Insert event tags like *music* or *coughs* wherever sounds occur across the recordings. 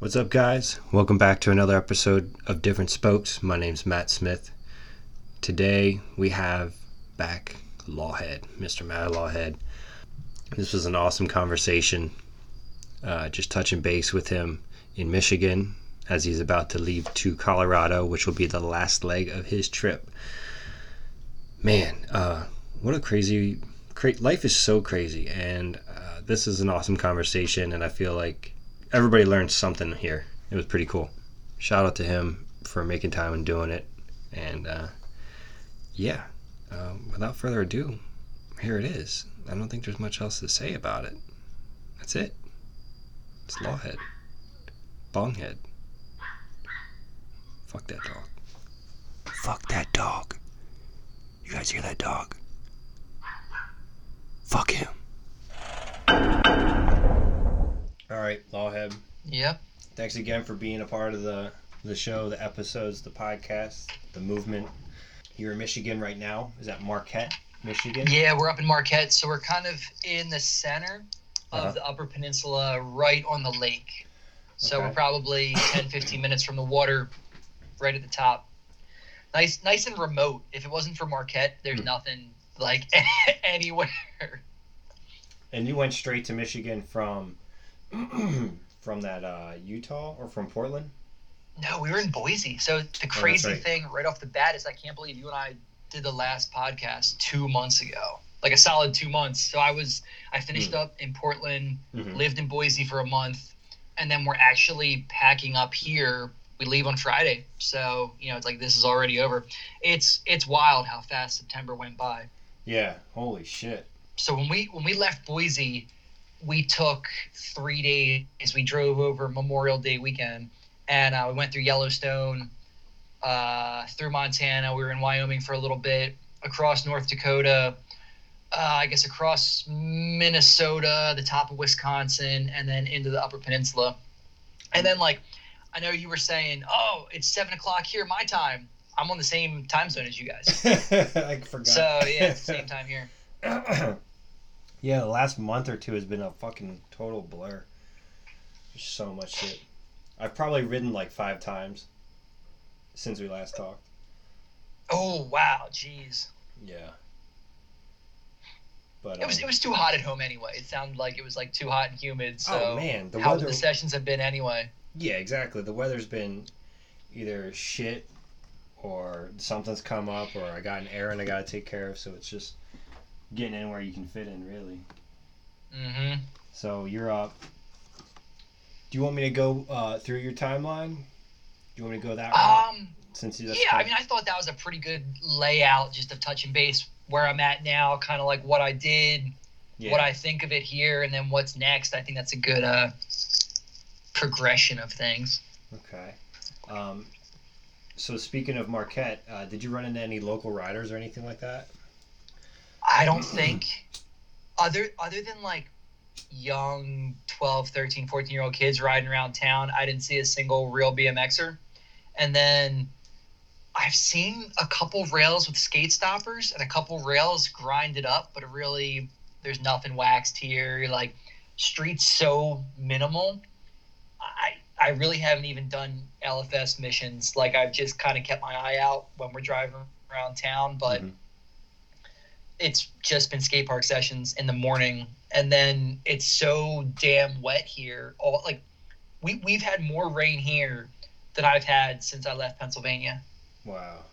What's up, guys? Welcome back to another episode of Different Spokes. My name's Matt Smith. Today we have back Lawhead, Mr. Matt Lawhead. This was an awesome conversation. Uh, just touching base with him in Michigan as he's about to leave to Colorado, which will be the last leg of his trip. Man, uh, what a crazy, cra- life is so crazy, and uh, this is an awesome conversation, and I feel like everybody learned something here. It was pretty cool. Shout out to him for making time and doing it, and uh, yeah, um, without further ado, here it is. I don't think there's much else to say about it. That's it. It's Lawhead. Bonghead. Fuck that dog. Fuck that dog. You guys hear that dog? Fuck him. All right, Lawhead. Yep. Thanks again for being a part of the the show, the episodes, the podcast, the movement. You're in Michigan right now. Is that Marquette, Michigan? Yeah, we're up in Marquette, so we're kind of in the center of Uh-huh. the Upper Peninsula, right on the lake. So Okay. we're probably 10, 15 minutes from the water, right at the top. Nice, nice and remote. If it wasn't for Marquette, there's Hmm. nothing like *laughs* anywhere. And you went straight to Michigan from *clears throat* from that uh, Utah or from Portland? No, we were in Boise. So the crazy Oh, right. thing right off the bat is I can't believe you and I did the last podcast two months ago, like a solid two months. So I was I finished Hmm. up in Portland. Mhm. lived in Boise for a month, and then we're actually packing up here. We leave on Friday, so you know it's like this is already over. It's it's wild how fast September went by. Yeah. Holy shit. So when we when we left Boise, we took three days. We drove over Memorial Day weekend, and uh, we went through Yellowstone, uh, through Montana. We were in Wyoming for a little bit, across North Dakota, uh, I guess across Minnesota, the top of Wisconsin, and then into the Upper Peninsula. And then, like, I know you were saying, "Oh, it's seven o'clock here, my time." I'm on the same time zone as you guys, *laughs* I forgot. so yeah, it's the same *laughs* time here. *clears throat* yeah, the last month or two has been a fucking total blur. There's so much shit. I've probably ridden like five times since we last talked. Oh wow, jeez. Yeah. But It was um, it was too hot at home anyway. It sounded like it was like too hot and humid. So oh man, the how weather. the sessions have been anyway. Yeah, exactly. The weather's been either shit or something's come up or I got an errand I got to take care of, so it's just getting anywhere you can fit in, really. Mm-hmm. So you're up. Do you want me to go uh, through your timeline? Do you want me to go that route? Um. Since you Yeah, I mean, I thought that was a pretty good layout, just of touching base where I'm at now, kind of like what I did, yeah. what I think of it here, and then what's next. I think that's a good uh progression of things. Okay. Um, so speaking of Marquette, uh, did you run into any local riders or anything like that? I don't think other other than like young 12, 13, 14 year old kids riding around town, I didn't see a single real BMXer. And then I've seen a couple rails with skate stoppers and a couple rails grinded up, but really there's nothing waxed here. Like streets so minimal. I I really haven't even done LFS missions. Like I've just kind of kept my eye out when we're driving around town, but Mhm. It's just been skate park sessions in the morning and then it's so damn wet here. All like we, we've had more rain here than i've had since i left pennsylvania. Wow.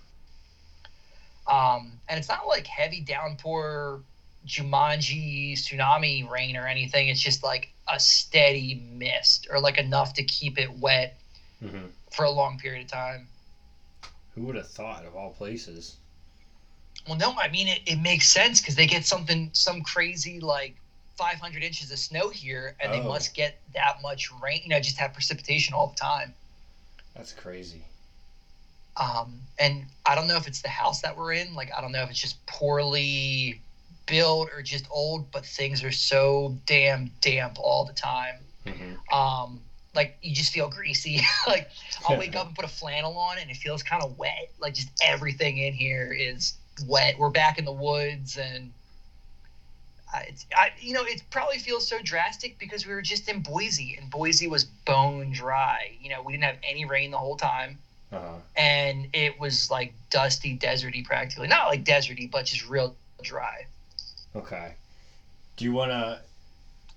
um, and it's not like heavy downpour jumanji tsunami rain or anything. It's just like a steady mist or like enough to keep it wet hmm for a long period of time. Who would have thought of all places? Well, no, I mean it, it makes sense because they get something some crazy like 500 inches of snow here, and they Oh. must get that much rain. You know, just have precipitation all the time. That's crazy. Um, and I don't know if it's the house that we're in. Like, I don't know if it's just poorly built or just old, but things are so damn damp all the time. hmm Um, like you just feel greasy. *laughs* like I'll wake *laughs* up and put a flannel on, and it feels kind of wet. Like just everything in here is wet. We're back in the woods, and I, it's, I, you know, it probably feels so drastic because we were just in Boise, and Boise was bone dry. You know, we didn't have any rain the whole time, Uh-huh. and it was like dusty, deserty, practically. Not like deserty, but just real dry. Okay. Do you wanna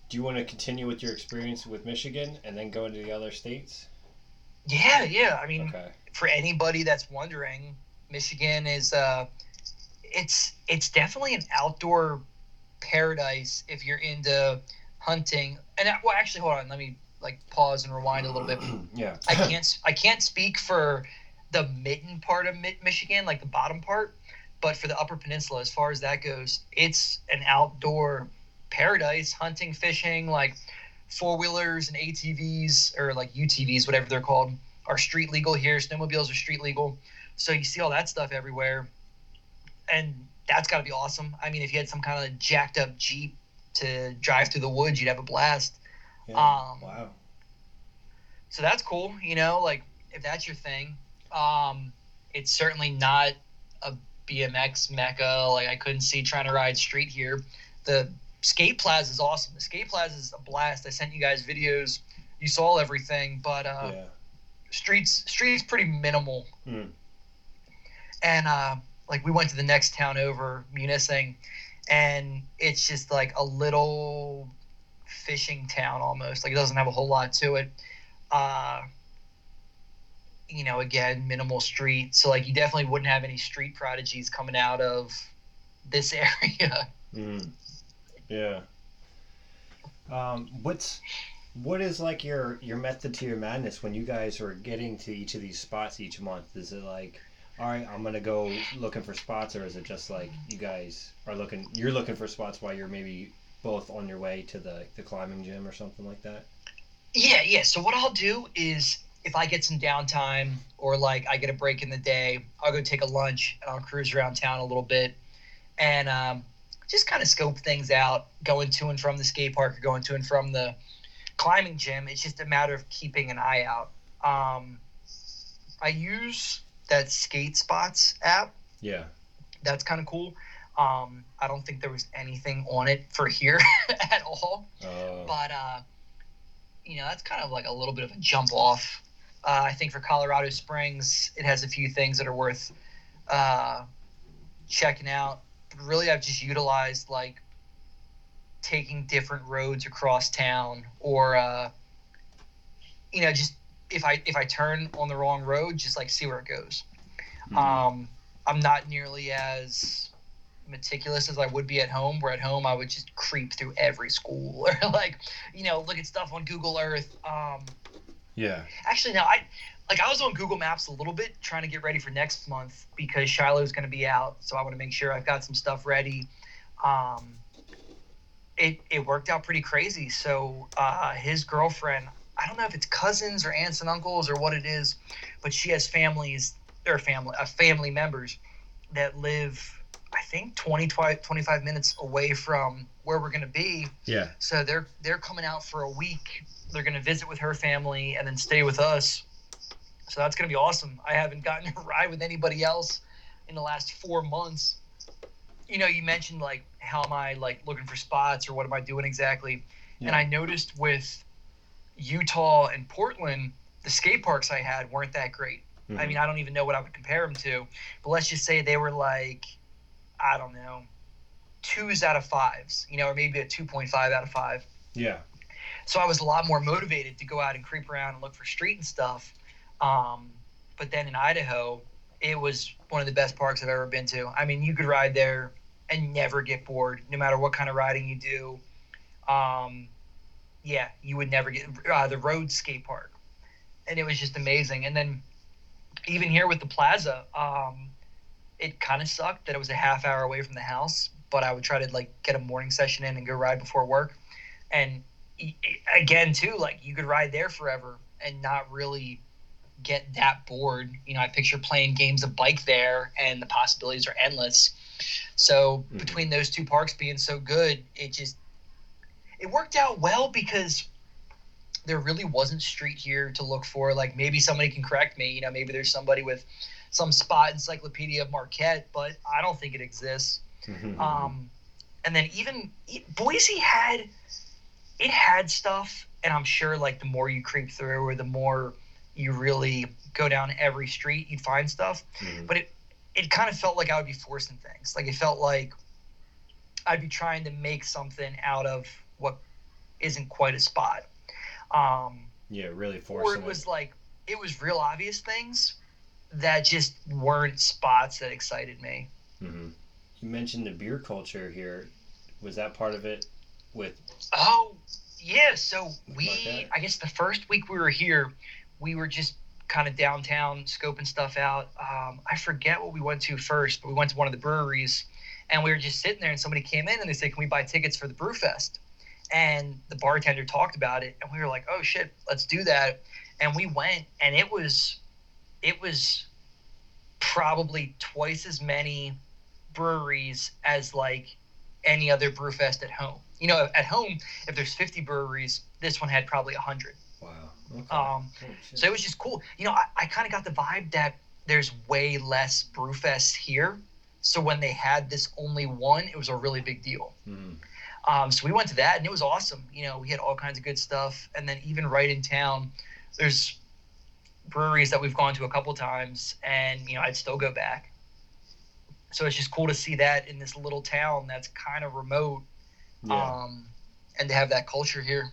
do you wanna continue with your experience with Michigan and then go into the other states? Yeah, yeah. I mean, Okay. for anybody that's wondering, Michigan is uh it's it's definitely an outdoor paradise if you're into hunting. And well, actually, hold on. Let me like pause and rewind a little bit. *clears throat* yeah. I can't I can't speak for the mitten part of Michigan, like the bottom part, but for the Upper Peninsula, as far as that goes, it's an outdoor paradise. Hunting, fishing, like four wheelers and ATVs or like UTVs, whatever they're called, are street legal here. Snowmobiles are street legal, so you see all that stuff everywhere, and that's got to be awesome. I mean, if you had some kind of jacked up Jeep to drive through the woods, you'd have a blast. Yeah. Um, wow. so that's cool you know like if that's your thing um it's certainly not a bmx mecca like i couldn't see trying to ride street here the skate plaza is awesome the skate plaza is a blast i sent you guys videos you saw everything but uh yeah. streets streets pretty minimal Hmm. and uh like we went to the next town over munising and it's just like a little fishing town almost like it doesn't have a whole lot to it uh you know again minimal street so like you definitely wouldn't have any street prodigies coming out of this *laughs* area Mm. Yeah. Um, what's what is like your your method to your madness when you guys are getting to each of these spots each month? Is it like, all right, I'm gonna go looking for spots, or is it just like you guys are looking, you're looking for spots while you're maybe both on your way to the the climbing gym or something like that? Yeah, yeah. So what I'll do is if I get some downtime or like I get a break in the day, I'll go take a lunch and I'll cruise around town a little bit and um, just kind of scope things out, going to and from the skate park or going to and from the climbing gym. It's just a matter of keeping an eye out. Um, I use that Skate Spots app. Yeah. That's kind of cool. Um, I don't think there was anything on it for here *laughs* at all Uh, but uh, you know that's kind of like a little bit of a jump off. Uh, I think for Colorado Springs, it has a few things that are worth uh, checking out. But really, I've just utilized like taking different roads across town, or uh, you know, just if I if I turn on the wrong road, just like see where it goes. mhm. Um, I'm not nearly as meticulous as I would be at home. Where at home I would just creep through every school *laughs* or like, you know, look at stuff on Google Earth. Um, yeah. actually, no, I like I was on Google Maps a little bit trying to get ready for next month because Shiloh's going to be out, so I want to make sure I've got some stuff ready. Um, it it worked out pretty crazy. So uh, his girlfriend, I don't know if it's cousins or aunts and uncles or what it is, but she has families or family uh, family members that live. I think 20, 25 minutes away from where we're going to be. Yeah. So they're they're coming out for a week. They're going to visit with her family and then stay with us. So that's going to be awesome. I haven't gotten *laughs* to ride with anybody else in the last four months. You know, you mentioned like how am I like looking for spots or what am I doing exactly? And I noticed with Utah and Portland, the skate parks I had weren't that great. I Mhm. mean, I don't even know what I would compare them to, but let's just say they were like, I don't know, twos out of fives, you know, or maybe a 2.5 out of five. yeah. So I was a lot more motivated to go out and creep around and look for street and stuff. Um, but then in Idaho, it was one of the best parks I've ever been to. I mean, you could ride there and never get bored, no matter what kind of riding you do. Um, yeah, you would never get uh, the Rhodes skate park, and it was just amazing. And then even here with the plaza, um, it kind of sucked that it was a half hour away from the house, but I would try to like get a morning session in and go ride before work. And again, too, like you could ride there forever and not really get that bored. You know, I picture playing games of bike there, and the possibilities are endless. So Mhm. between those two parks being so good, it just it worked out well because there really wasn't street here to look for. Like maybe somebody can correct me. You know, maybe there's somebody with some spot encyclopedia of Marquette, but I don't think it exists. Mhm. Um, and then even Boise had it had stuff, and I'm sure like the more you creep through or the more you really go down every street, you'd find stuff. Mhm. But it it kind of felt like I would be forcing things. Like it felt like I'd be trying to make something out of what isn't quite a spot. Um, Yeah, really or it was like it was real obvious things that just weren't spots that excited me. hmm You mentioned the beer culture here. Was that part of it? With Oh, yeah. So we. I guess the first week we were here, we were just kind of downtown scoping stuff out. Um, I forget what we went to first, but we went to one of the breweries and we were just sitting there and somebody came in and they said, Can we buy tickets for the brew fest? And the bartender talked about it and we were like, Oh shit, let's do that. And we went and it was, it was probably twice as many breweries as like any other brew fest at home. You know, at home, if there's 50 breweries, this one had probably 100. wow. Okay. Um, Holy shit. so it was just cool. You know, I, I kind of got the vibe that there's way less brew fests here. So when they had this only one, it was a really big deal. Mhm. Um, so we went to that and it was awesome. You know, we had all kinds of good stuff. And then even right in town, there's breweries that we've gone to a couple times and, you know, I'd still go back. So it's just cool to see that in this little town that's kind of remote yeah. um, and to have that culture here.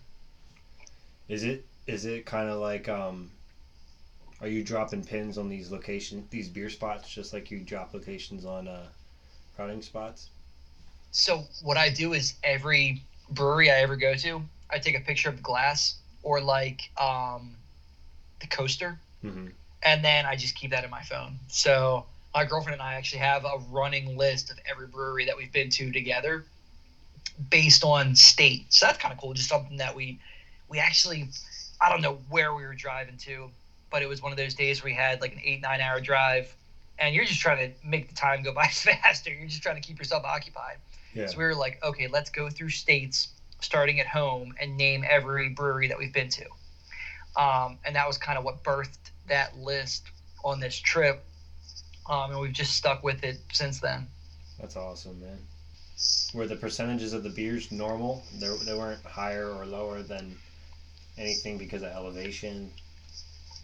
Is it is it kind of like um are you dropping pins on these location these beer spots just like you drop locations on uh spots? So what I do is every brewery I ever go to, I take a picture of the glass or like um, the coaster, Mm-hmm. and then I just keep that in my phone. So my girlfriend and I actually have a running list of every brewery that we've been to together, based on state. So that's kind of cool. Just something that we we actually I don't know where we were driving to, but it was one of those days where we had like an eight nine hour drive, and you're just trying to make the time go by *laughs* faster. You're just trying to keep yourself occupied. Yeah. So we were like, okay, let's go through states starting at home and name every brewery that we've been to. Um, and that was kind of what birthed that list on this trip. Um, and we've just stuck with it since then. That's awesome, man. Were the percentages of the beers normal? They they weren't higher or lower than anything because of elevation.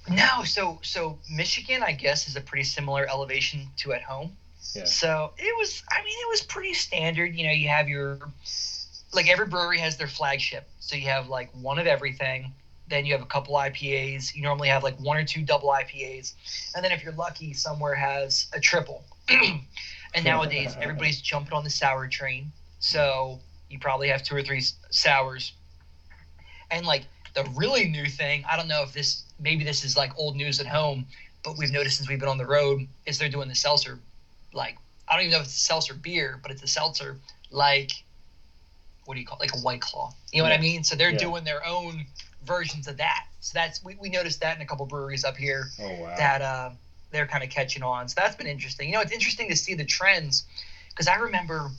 No, so so Michigan, I guess, is a pretty similar elevation to at home. Yeah. So it was, I mean, it was pretty standard. You know, you have your, like every brewery has their flagship. So you have like one of everything. Then you have a couple IPAs. You normally have like one or two double IPAs. And then if you're lucky, somewhere has a triple. *clears throat* and nowadays, *laughs* everybody's jumping on the sour train. So you probably have two or three sours. And like the really new thing, I don't know if this, maybe this is like old news at home, but we've noticed since we've been on the road, is they're doing the seltzer like I don't even know if it's a seltzer beer, but it's a seltzer like what do you call it? like a white claw. You know what I mean? So they're Yeah. doing their own versions of that. So that's we, we noticed that in a couple breweries up here Oh wow. that uh, they're kind of catching on. So that's been interesting. You know, it's interesting to see the trends because I remember,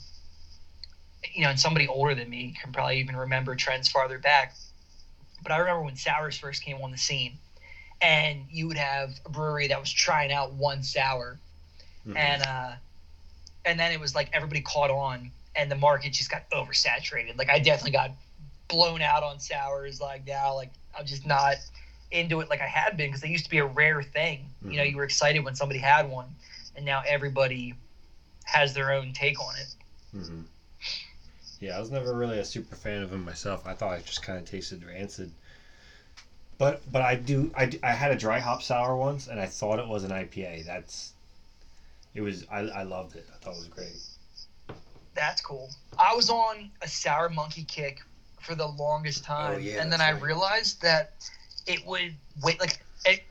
you know, and somebody older than me can probably even remember trends farther back. But I remember when sours first came on the scene, and you would have a brewery that was trying out one sour Mhm. and uh and then it was like everybody caught on and the market just got oversaturated like i definitely got blown out on sours like now like i'm just not into it like i had been because they used to be a rare thing you know Mhm. you were excited when somebody had one and now everybody has their own take on it hmm Yeah, I was never really a super fan of them myself. I thought it just kind of tasted rancid. But but I do I, I had a dry hop sour once and I thought it was an IPA. That's it was I, I loved it. I thought it was great. that's cool i was on a sour monkey kick for the longest oh, time Oh, yeah, and then that's i right. realized that it would wait like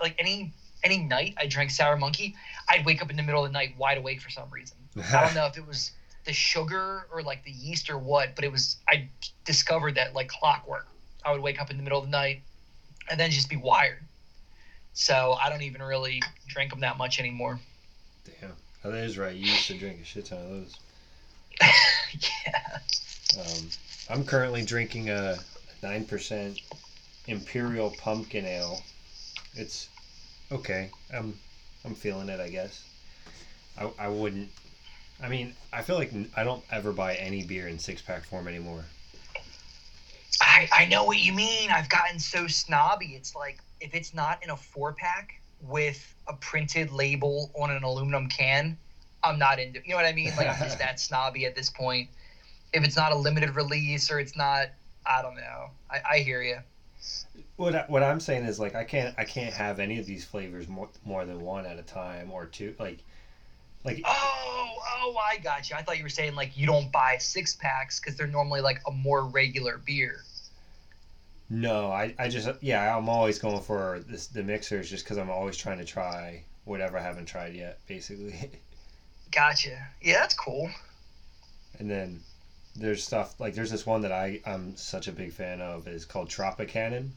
like any any night i drank sour monkey i'd wake up in the middle of the night wide awake for some reason *laughs* I don't know if it was the sugar or like the yeast or what, but it was I discovered that like clockwork. I would wake up in the middle of the night and then just be wired. So I don't even really drink them that much anymore. Damn. Oh, that is right. You used to drink a shit ton of those. *laughs* yeah. Um, I'm currently drinking a nine percent Imperial Pumpkin Ale. It's okay. I'm I'm feeling it. I guess. I, I wouldn't I mean, I feel like I don't ever buy any beer in six pack form anymore. I, I know what you mean. I've gotten so snobby. It's like if it's not in a four pack with a printed label on an aluminum can, I'm not into. You know what I mean? Like I'm just that *laughs* snobby at this point. If it's not a limited release or it's not, I don't know. I, I hear you. What I, what I'm saying is like I can't I can't have any of these flavors more more than one at a time or two like like oh oh I got you. I thought you were saying like you don't buy six packs because they're normally like a more regular beer. No, I, I just yeah I'm always going for this the mixers just because I'm always trying to try whatever I haven't tried yet basically. *laughs* Gotcha. Yeah, that's cool. And then there's stuff like there's this one that I I'm such a big fan of is called TropiCannon.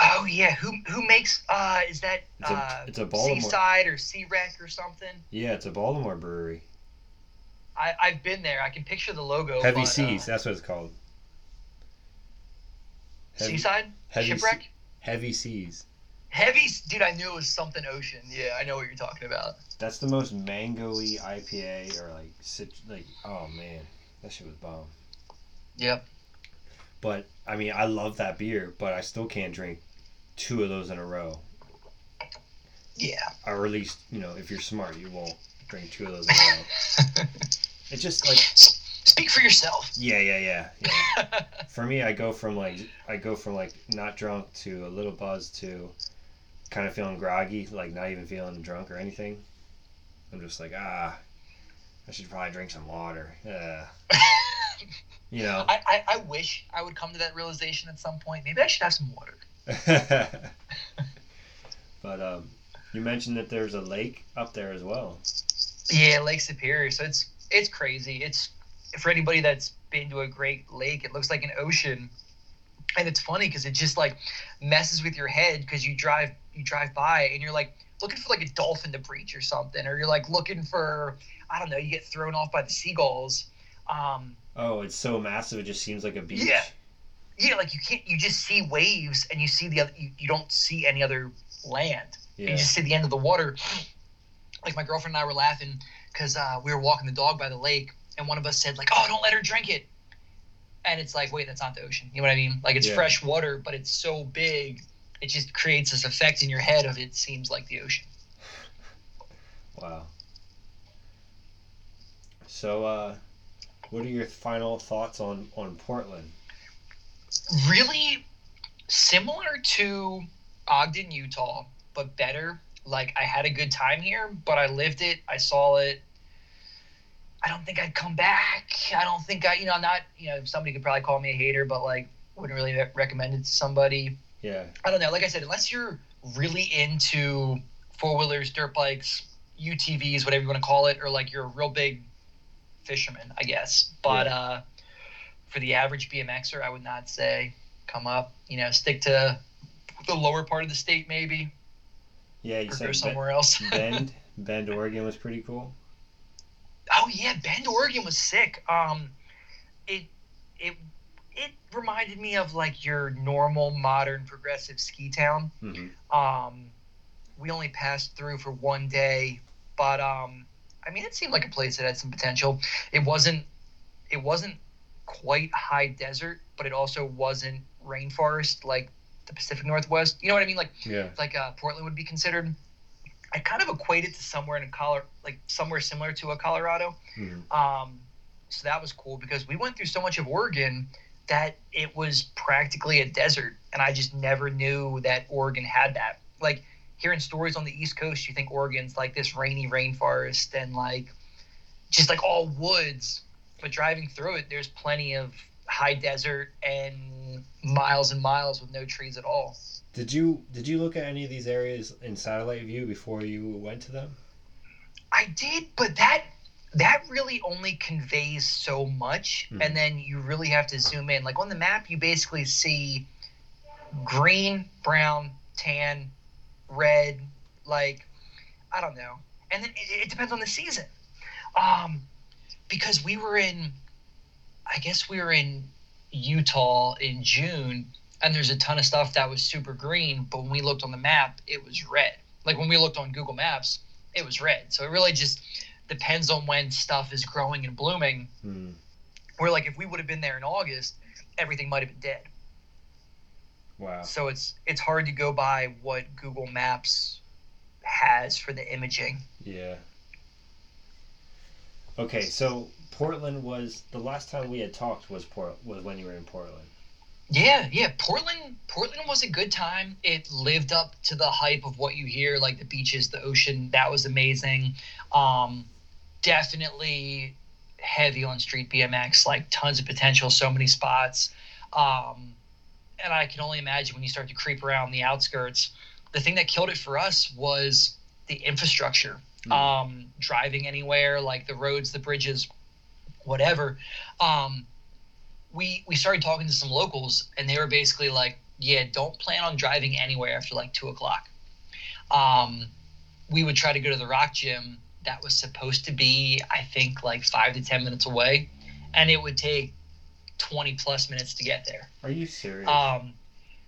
Oh yeah, who who makes uh is that It's a, uh it's a Baltimore. Seaside or Sea Wreck or something? Yeah, it's a Baltimore brewery. I I've been there. I can picture the logo. Heavy but, Seas, Uh, that's what it's called. Heavy, Seaside Heavy shipwreck. Heavy Seas. Heavy, dude. I knew it was something ocean. Yeah, I know what you're talking about. That's the most mangoey IPA or like cit- like oh man, that shit was bomb. Yep. But I mean, I love that beer, but I still can't drink two of those in a row. Yeah. Or at least, you know, if you're smart, you won't drink two of those in a row. *laughs* It's just like Speak for yourself. yeah, yeah, yeah, yeah. *laughs* For me, I go from like I go from like not drunk to a little buzz to kind of feeling groggy, like not even feeling drunk or anything. I'm just like ah, I should probably drink some water. Yeah. You know. *laughs* I, I I wish I would come to that realization at some point. Maybe I should have some water. *laughs* but um, you mentioned that there's a lake up there as well. Yeah, Lake Superior. So it's it's crazy. It's for anybody that's been to a Great Lake, it looks like an ocean, and it's funny because it just like messes with your head because you drive you drive by and you're like looking for like a dolphin to breach or something, or you're like looking for I don't know, you get thrown off by the seagulls. Um, Oh, it's so massive. It just seems like a beach. Yeah. yeah, like you can't you just see waves and you see the other you, you don't see any other land. Yeah. You just see the end of the water. Like my girlfriend and I were laughing because uh, we were walking the dog by the lake, and one of us said like, "Oh, don't let her drink it." And it's like, wait, that's not the ocean. You know what I mean? Like it's Yeah. fresh water, but it's so big, it just creates this effect in your head of it seems like the ocean. Wow. So, uh, what are your final thoughts on on Portland? Really similar to Ogden, Utah, but better. Like I had a good time here, but I lived it. I saw it. I don't think I'd come back. I don't think I, you know, I'm not, you know, somebody could probably call me a hater, but like, wouldn't really recommend it to somebody. Yeah. I don't know. Like I said, unless you're really into four wheelers, dirt bikes, UTVs, whatever you want to call it, or like you're a real big fisherman, I guess. But Yeah. uh, for the average BMXer, I would not say come up. You know, stick to the lower part of the state, maybe, Yeah, you or said somewhere else. *laughs* Bend, Bend, Oregon was pretty cool. Oh yeah, Bend, Oregon was sick. Um, it it it reminded me of like your normal modern progressive ski town. hmm Um, we only passed through for one day, but um, I mean, it seemed like a place that had some potential. It wasn't it wasn't quite high desert, but it also wasn't rainforest like the Pacific Northwest. You know what I mean? Like Yeah. like uh, Portland would be considered. I kind of equate it to somewhere in Colorado, like somewhere similar to a Colorado. hmm Um, so that was cool because we went through so much of Oregon that it was practically a desert, and I just never knew that Oregon had that. Like hearing stories on the East Coast, you think Oregon's like this rainy rainforest and like just like all woods, but driving through it, there's plenty of high desert and miles and miles with no trees at all. Did you did you look at any of these areas in satellite view before you went to them? I did, but that that really only conveys so much, Mhm. and then you really have to zoom in. Like on the map, you basically see green, brown, tan, red. Like I don't know, and then it, it depends on the season. Um, because we were in, I guess we were in Utah in June, and there's a ton of stuff that was super green, but when we looked on the map, it was red. Like when we looked on Google Maps, it was red. So it really just depends on when stuff is growing and blooming. Mm. Where like if we would have been there in August, everything might have been dead. Wow. So it's it's hard to go by what Google Maps has for the imaging. Yeah. Okay, so Portland was the last time we had talked was Port was when you were in Portland. Yeah, yeah. Portland Portland was a good time. It lived up to the hype of what you hear, like the beaches, the ocean. That was amazing. Um, definitely heavy on street BMX, like tons of potential, so many spots. Um, and I can only imagine when you start to creep around the outskirts. The thing that killed it for us was the infrastructure. Mm. Um, driving anywhere, like the roads, the bridges, whatever. Um, we we started talking to some locals, and they were basically like, "Yeah, don't plan on driving anywhere after like two o'clock." Um, we would try to go to the rock gym that was supposed to be, I think, like five to ten minutes away, and it would take twenty plus minutes to get there. Are you serious? Um,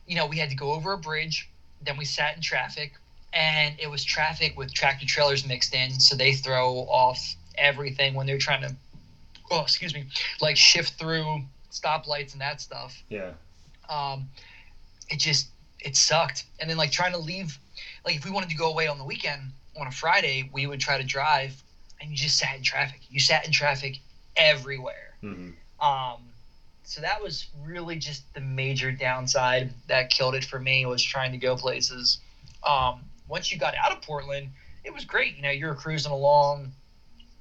you know, we had to go over a bridge, then we sat in traffic, and it was traffic with tractor trailers mixed in, so they throw off everything when they're trying to, oh, excuse me, like shift through stoplights and that stuff. yeah. Um, it just it sucked. And then like trying to leave, like if we wanted to go away on the weekend on a Friday, we would try to drive, and you just sat in traffic. You sat in traffic everywhere. hmm Um, so that was really just the major downside that killed it for me was trying to go places. Um, once you got out of Portland, it was great. You know, you were cruising along,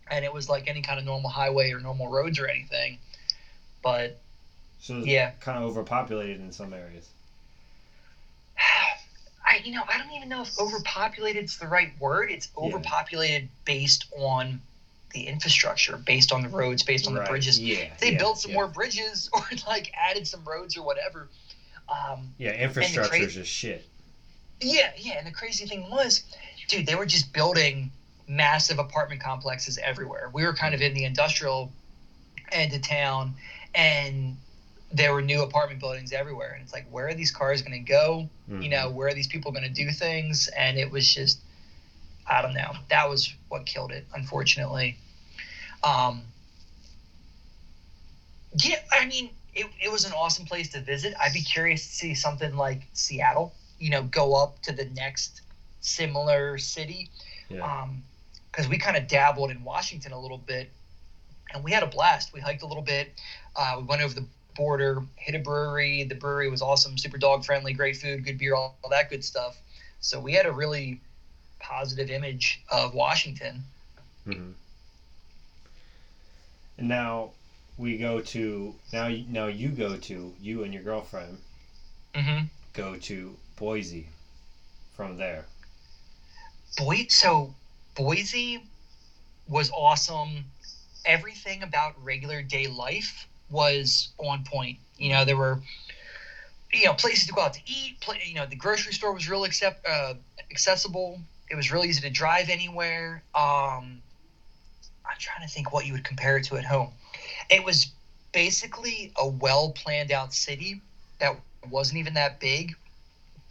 and it was like any kind of normal highway or normal roads or anything. But So it's Yeah. kind of overpopulated in some areas. *sighs* I, you know, I don't even know if overpopulated is the right word. It's Yeah. overpopulated based on the infrastructure, based on the roads, based on Right. the bridges. Yeah. If they yeah, built some yeah. more bridges *laughs* or like added some roads or whatever. Um, Yeah, infrastructure cra- is just shit. Yeah, yeah. And the crazy thing was, dude, they were just building massive apartment complexes everywhere. We were kind of in the industrial end of town, and there were new apartment buildings everywhere. And it's like, where are these cars going to go? Mhm. You know, where are these people going to do things? And it was just, I don't know. That was what killed it, unfortunately. Um, yeah, I mean, it, it was an awesome place to visit. I'd be curious to see something like Seattle, you know, go up to the next similar city. Yeah. Um, because we kind of dabbled in Washington a little bit, and we had a blast. We hiked a little bit. Uh, we went over the border, hit a brewery. The brewery was awesome, super dog friendly, great food, good beer, all, all that good stuff. So we had a really positive image of Washington. hmm And now we go to now. Now you go to you and your girlfriend Mm-hmm. go to Boise. From there. Boy, so Boise was awesome. Everything about regular day life was on point. You know, there were, you know, places to go out to eat. Pla you know, the grocery store was real accept, uh, accessible. It was really easy to drive anywhere. Um, I'm trying to think what you would compare it to at home. It was basically a well planned out city that wasn't even that big.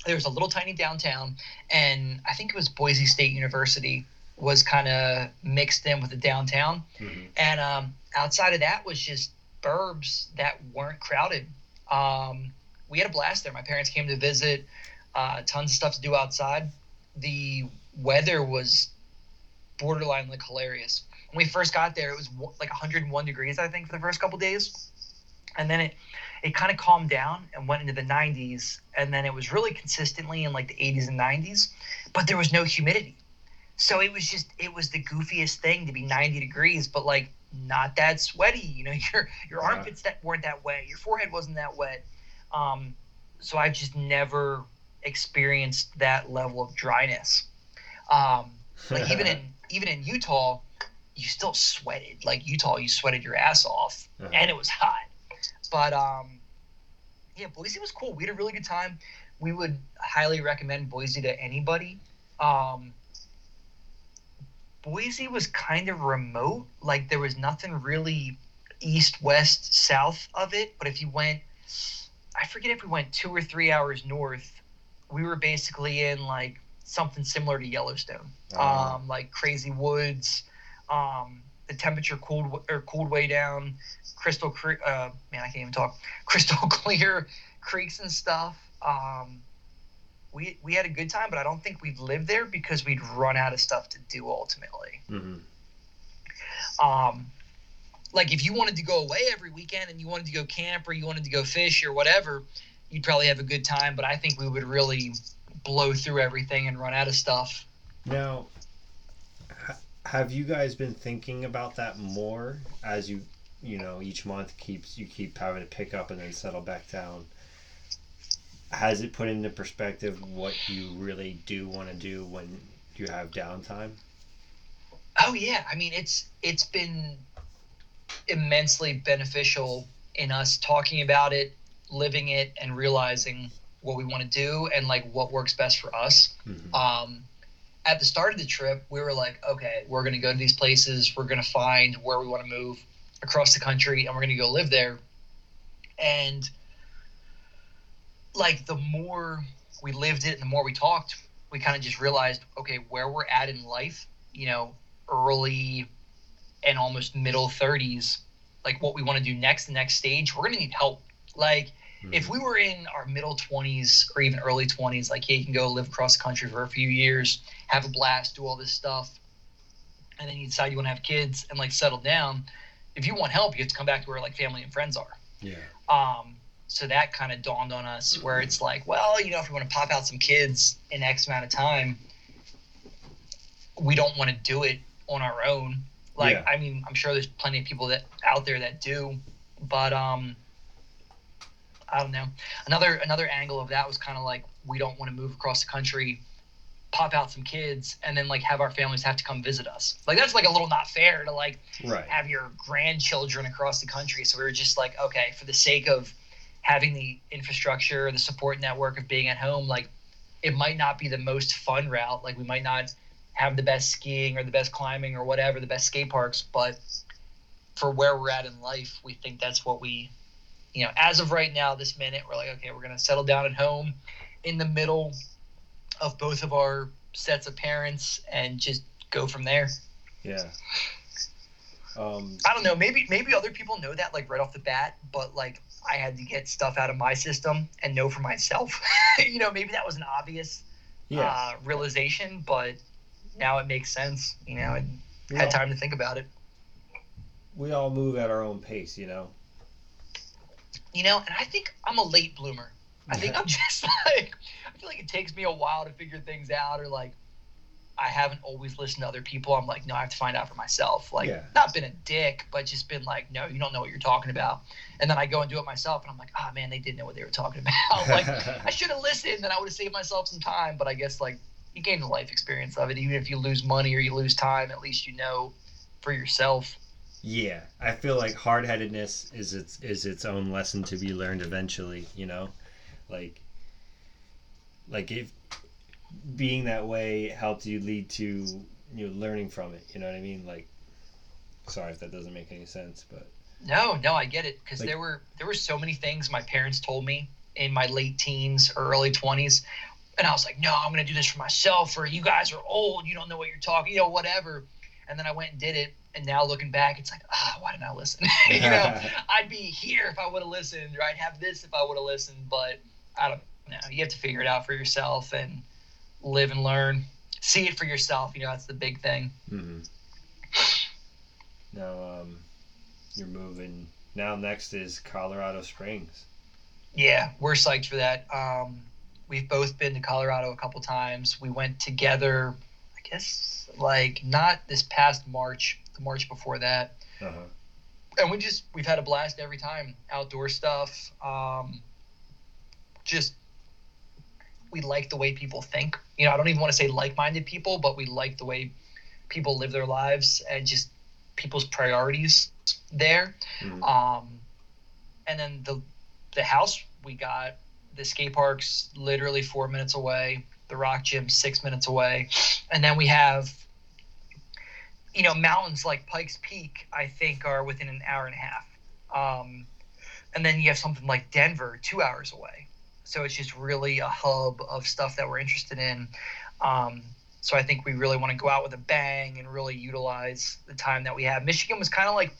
There was a little tiny downtown, and I think it was Boise State University was kind of mixed in with the downtown. hmm And um, outside of that was just burbs that weren't crowded. Um, we had a blast there. My parents came to visit. Uh, tons of stuff to do outside. The weather was borderline like hilarious. When we first got there, it was like 101 degrees, I think, for the first couple days, and then it it kind of calmed down and went into the 90s, and then it was really consistently in like the 80s and 90s, but there was no humidity. So it was just it was the goofiest thing to be 90 degrees, but like not that sweaty. You know, *laughs* your your Yeah. armpits that weren't that wet, your forehead wasn't that wet. Um, so I just never experienced that level of dryness. Um, like even in *laughs* even in Utah, you still sweated. Like Utah, you sweated your ass off, Uh-huh. and it was hot. But um, yeah, Boise was cool. We had a really good time. We would highly recommend Boise to anybody. Um, Boise was kind of remote. Like there was nothing really east, west, south of it. But if you went, I forget if we went two or three hours north, we were basically in like something similar to Yellowstone, Oh. um, like crazy woods, um, the temperature cooled or cooled way down, crystal cre- uh, man, I can't even talk, *laughs* crystal clear creeks and stuff. Um, we we had a good time, but I don't think we'd live there because we'd run out of stuff to do ultimately. hmm Um, like if you wanted to go away every weekend and you wanted to go camp or you wanted to go fish or whatever, you'd probably have a good time. But I think we would really blow through everything and run out of stuff. Now, ha- have you guys been thinking about that more as you, you know, each month keeps you keep having to pick up and then settle back down? Has it put into perspective what you really do want to do when you have downtime? Oh yeah, I mean it's it's been immensely beneficial in us talking about it, living it, and realizing what we want to do and like what works best for us. Mhm. um, at the start of the trip, we were like, okay, we're going to go to these places. We're going to find where we want to move across the country and we're going to go live there. And like the more we lived it and the more we talked, we kind of just realized, okay, where we're at in life, you know, early and almost middle 30s, like what we want to do next, the next stage, we're going to need help. Like, if Mhm. we were in our middle 20s or even early 20s like yeah you can go live across the country for a few years have a blast do all this stuff and then you decide you want to have kids and like settle down if you want help you have to come back to where like family and friends are yeah, um so that kind of dawned on us where it's like well you know if we want to pop out some kids in x amount of time we don't want to do it on our own like Yeah. i mean i'm sure there's plenty of people that out there that do but um i don't know another another angle of that was kind of like we don't want to move across the country pop out some kids and then like have our families have to come visit us like that's like a little not fair to like right, have your grandchildren across the country. So we were just like, okay, for the sake of having the infrastructure, the support network of being at home, like it might not be the most fun route. Like we might not have the best skiing or the best climbing or whatever, the best skate parks, but for where we're at in life, we think that's what we, you know, as of right now, this minute, we're like, okay, we're going to settle down at home in the middle of both of our sets of parents and just go from there. yeah. Um, I don't know. Maybe maybe other people know that like right off the bat, but like I had to get stuff out of my system and know for myself. *laughs* you know, maybe that was an obvious yeah, uh, realization, but now it makes sense. You know, I we, had all, time to think about it. we all move at our own pace, you know. You know, and I think I'm a late bloomer. I think I'm *laughs* just like I feel like it takes me a while to figure things out, or like I haven't always listened to other people. I'm like, no, I have to find out for myself. Like, Yeah. not been a dick, but just been like, no, you don't know what you're talking about. And then I go and do it myself, and I'm like, ah, man, they didn't know what they were talking *laughs* about. like, *laughs* I should have listened, and I would have saved myself some time. But I guess like you gain the life experience of it. Even if you lose money or you lose time, at least you know for yourself. Yeah, I feel like hard headedness is its is its own lesson to be learned eventually. You know, like like if being that way helped you lead to you know learning from it. You know what I mean? Like, sorry if that doesn't make any sense, but No, no, I get it because Like- there were there were so many things my parents told me in my late teens or early twenties, and I was like, no, I'm gonna do this for myself. Or you guys are old, you don't know what you're talking, you know, whatever. And then I went and did it, and now looking back, it's like, ah, why didn't I listen? *laughs* you know, *laughs* I'd be here if I would have listened, or I'd have this if I would have listened. But I don't know. You have to figure it out for yourself and live and learn. See it for yourself. You know, that's the big thing. hmm now um, you're moving. Now next is Colorado Springs. Yeah, we're psyched for that. Um, we've both been to Colorado a couple times. We went together, I guess, like not this past March, the March before that. Uh huh. And we just we've had a blast every time. Outdoor stuff. Um, just we like the way people think. You know, I don't even want to say like-minded people, but we like the way people live their lives and just people's priorities there. Mhm. Um, and then the the house we got, the skate park's literally four minutes away. The rock gym six minutes away, and then we have, you know, mountains like Pikes Peak. I think are within an hour and a half. Um, and then you have something like Denver, two hours away. So it's just really a hub of stuff that we're interested in. Um, so I think we really want to go out with a bang and really utilize the time that we have. Michigan was kind of like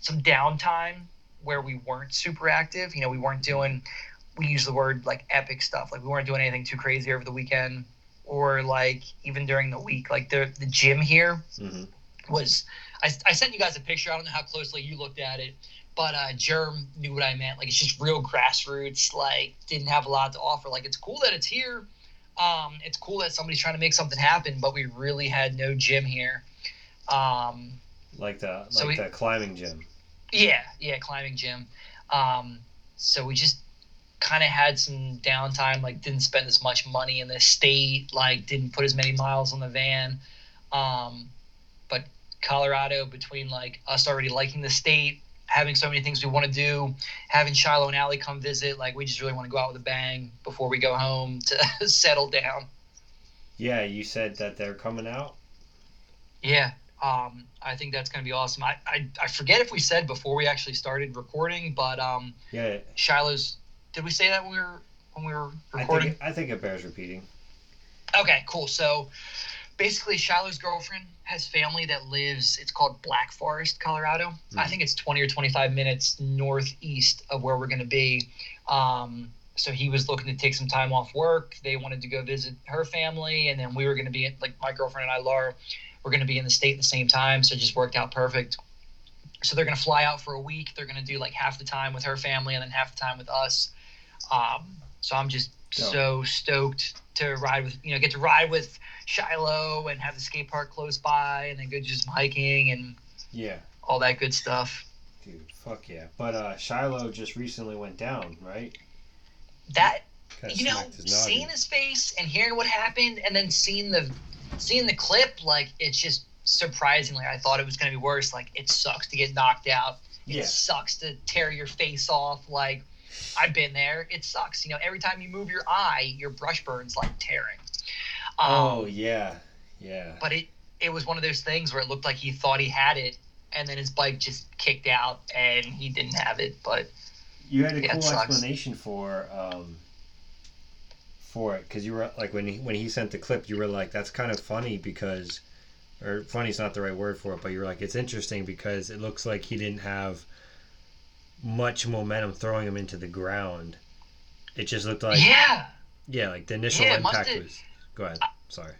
some downtime where we weren't super active. You know, we weren't doing. We use the word like epic stuff. Like we weren't doing anything too crazy over the weekend, or like even during the week. Like the the gym here Mm-hmm. was. I, I sent you guys a picture. I don't know how closely you looked at it, but uh, Germ knew what I meant. Like it's just real grassroots. Like didn't have a lot to offer. Like it's cool that it's here. Um, it's cool that somebody's trying to make something happen, but we really had no gym here. Um, Like the like So we- the climbing gym. yeah, yeah, climbing gym. Um, so we just kind of had some downtime. Like didn't spend as much money in the state. Like didn't put as many miles on the van. Um, but Colorado, between like us already liking the state, having so many things we want to do, having Shiloh and Allie come visit, like we just really want to go out with a bang before we go home to *laughs* settle down. Yeah, you said that they're coming out. Yeah, um, I think that's going to be awesome. I, I I forget if we said before we actually started recording, but um, Yeah, Shiloh's. Did we say that when we were when we were I recording? think I think it bears repeating. Okay, cool. So basically, Shiloh's girlfriend has family that lives. It's called Black Forest, Colorado. I Mhm. think it's twenty or twenty five minutes northeast of where we're going to be. Um, so he was looking to take some time off work. They wanted to go visit her family, and then we were going to be like my girlfriend and I, Laura, were going to be in the state at the same time. So it just worked out perfect. So they're going to fly out for a week. They're going to do like half the time with her family and then half the time with us. Um, so I'm just Dope. so stoked to ride with you know get to ride with Shiloh and have the skate park close by and then go do some hiking and Yeah, all that good stuff. dude, fuck yeah. But uh, Shiloh just recently went down, right? That Kinda you know, seeing his face and hearing what happened, and then seeing the seeing the clip, like it's just surprisingly, I thought it was going to be worse. Like it sucks to get knocked out. It Yeah. sucks to tear your face off. Like I've been there. It sucks. You know, every time you move your eye, your brush burns like tearing. Um, Oh yeah, yeah. but it it was one of those things where it looked like he thought he had it, and then his bike just kicked out, and he didn't have it. But You had a Yeah, cool explanation for um, for it because you were like when he when he sent the clip, you were like, "That's kind of funny because." Or funny's not the right word for it, but you were like, it's interesting because it looks like he didn't have much momentum throwing him into the ground. It just looked like yeah, Yeah, like the initial Yeah, impact was. Go ahead. Sorry.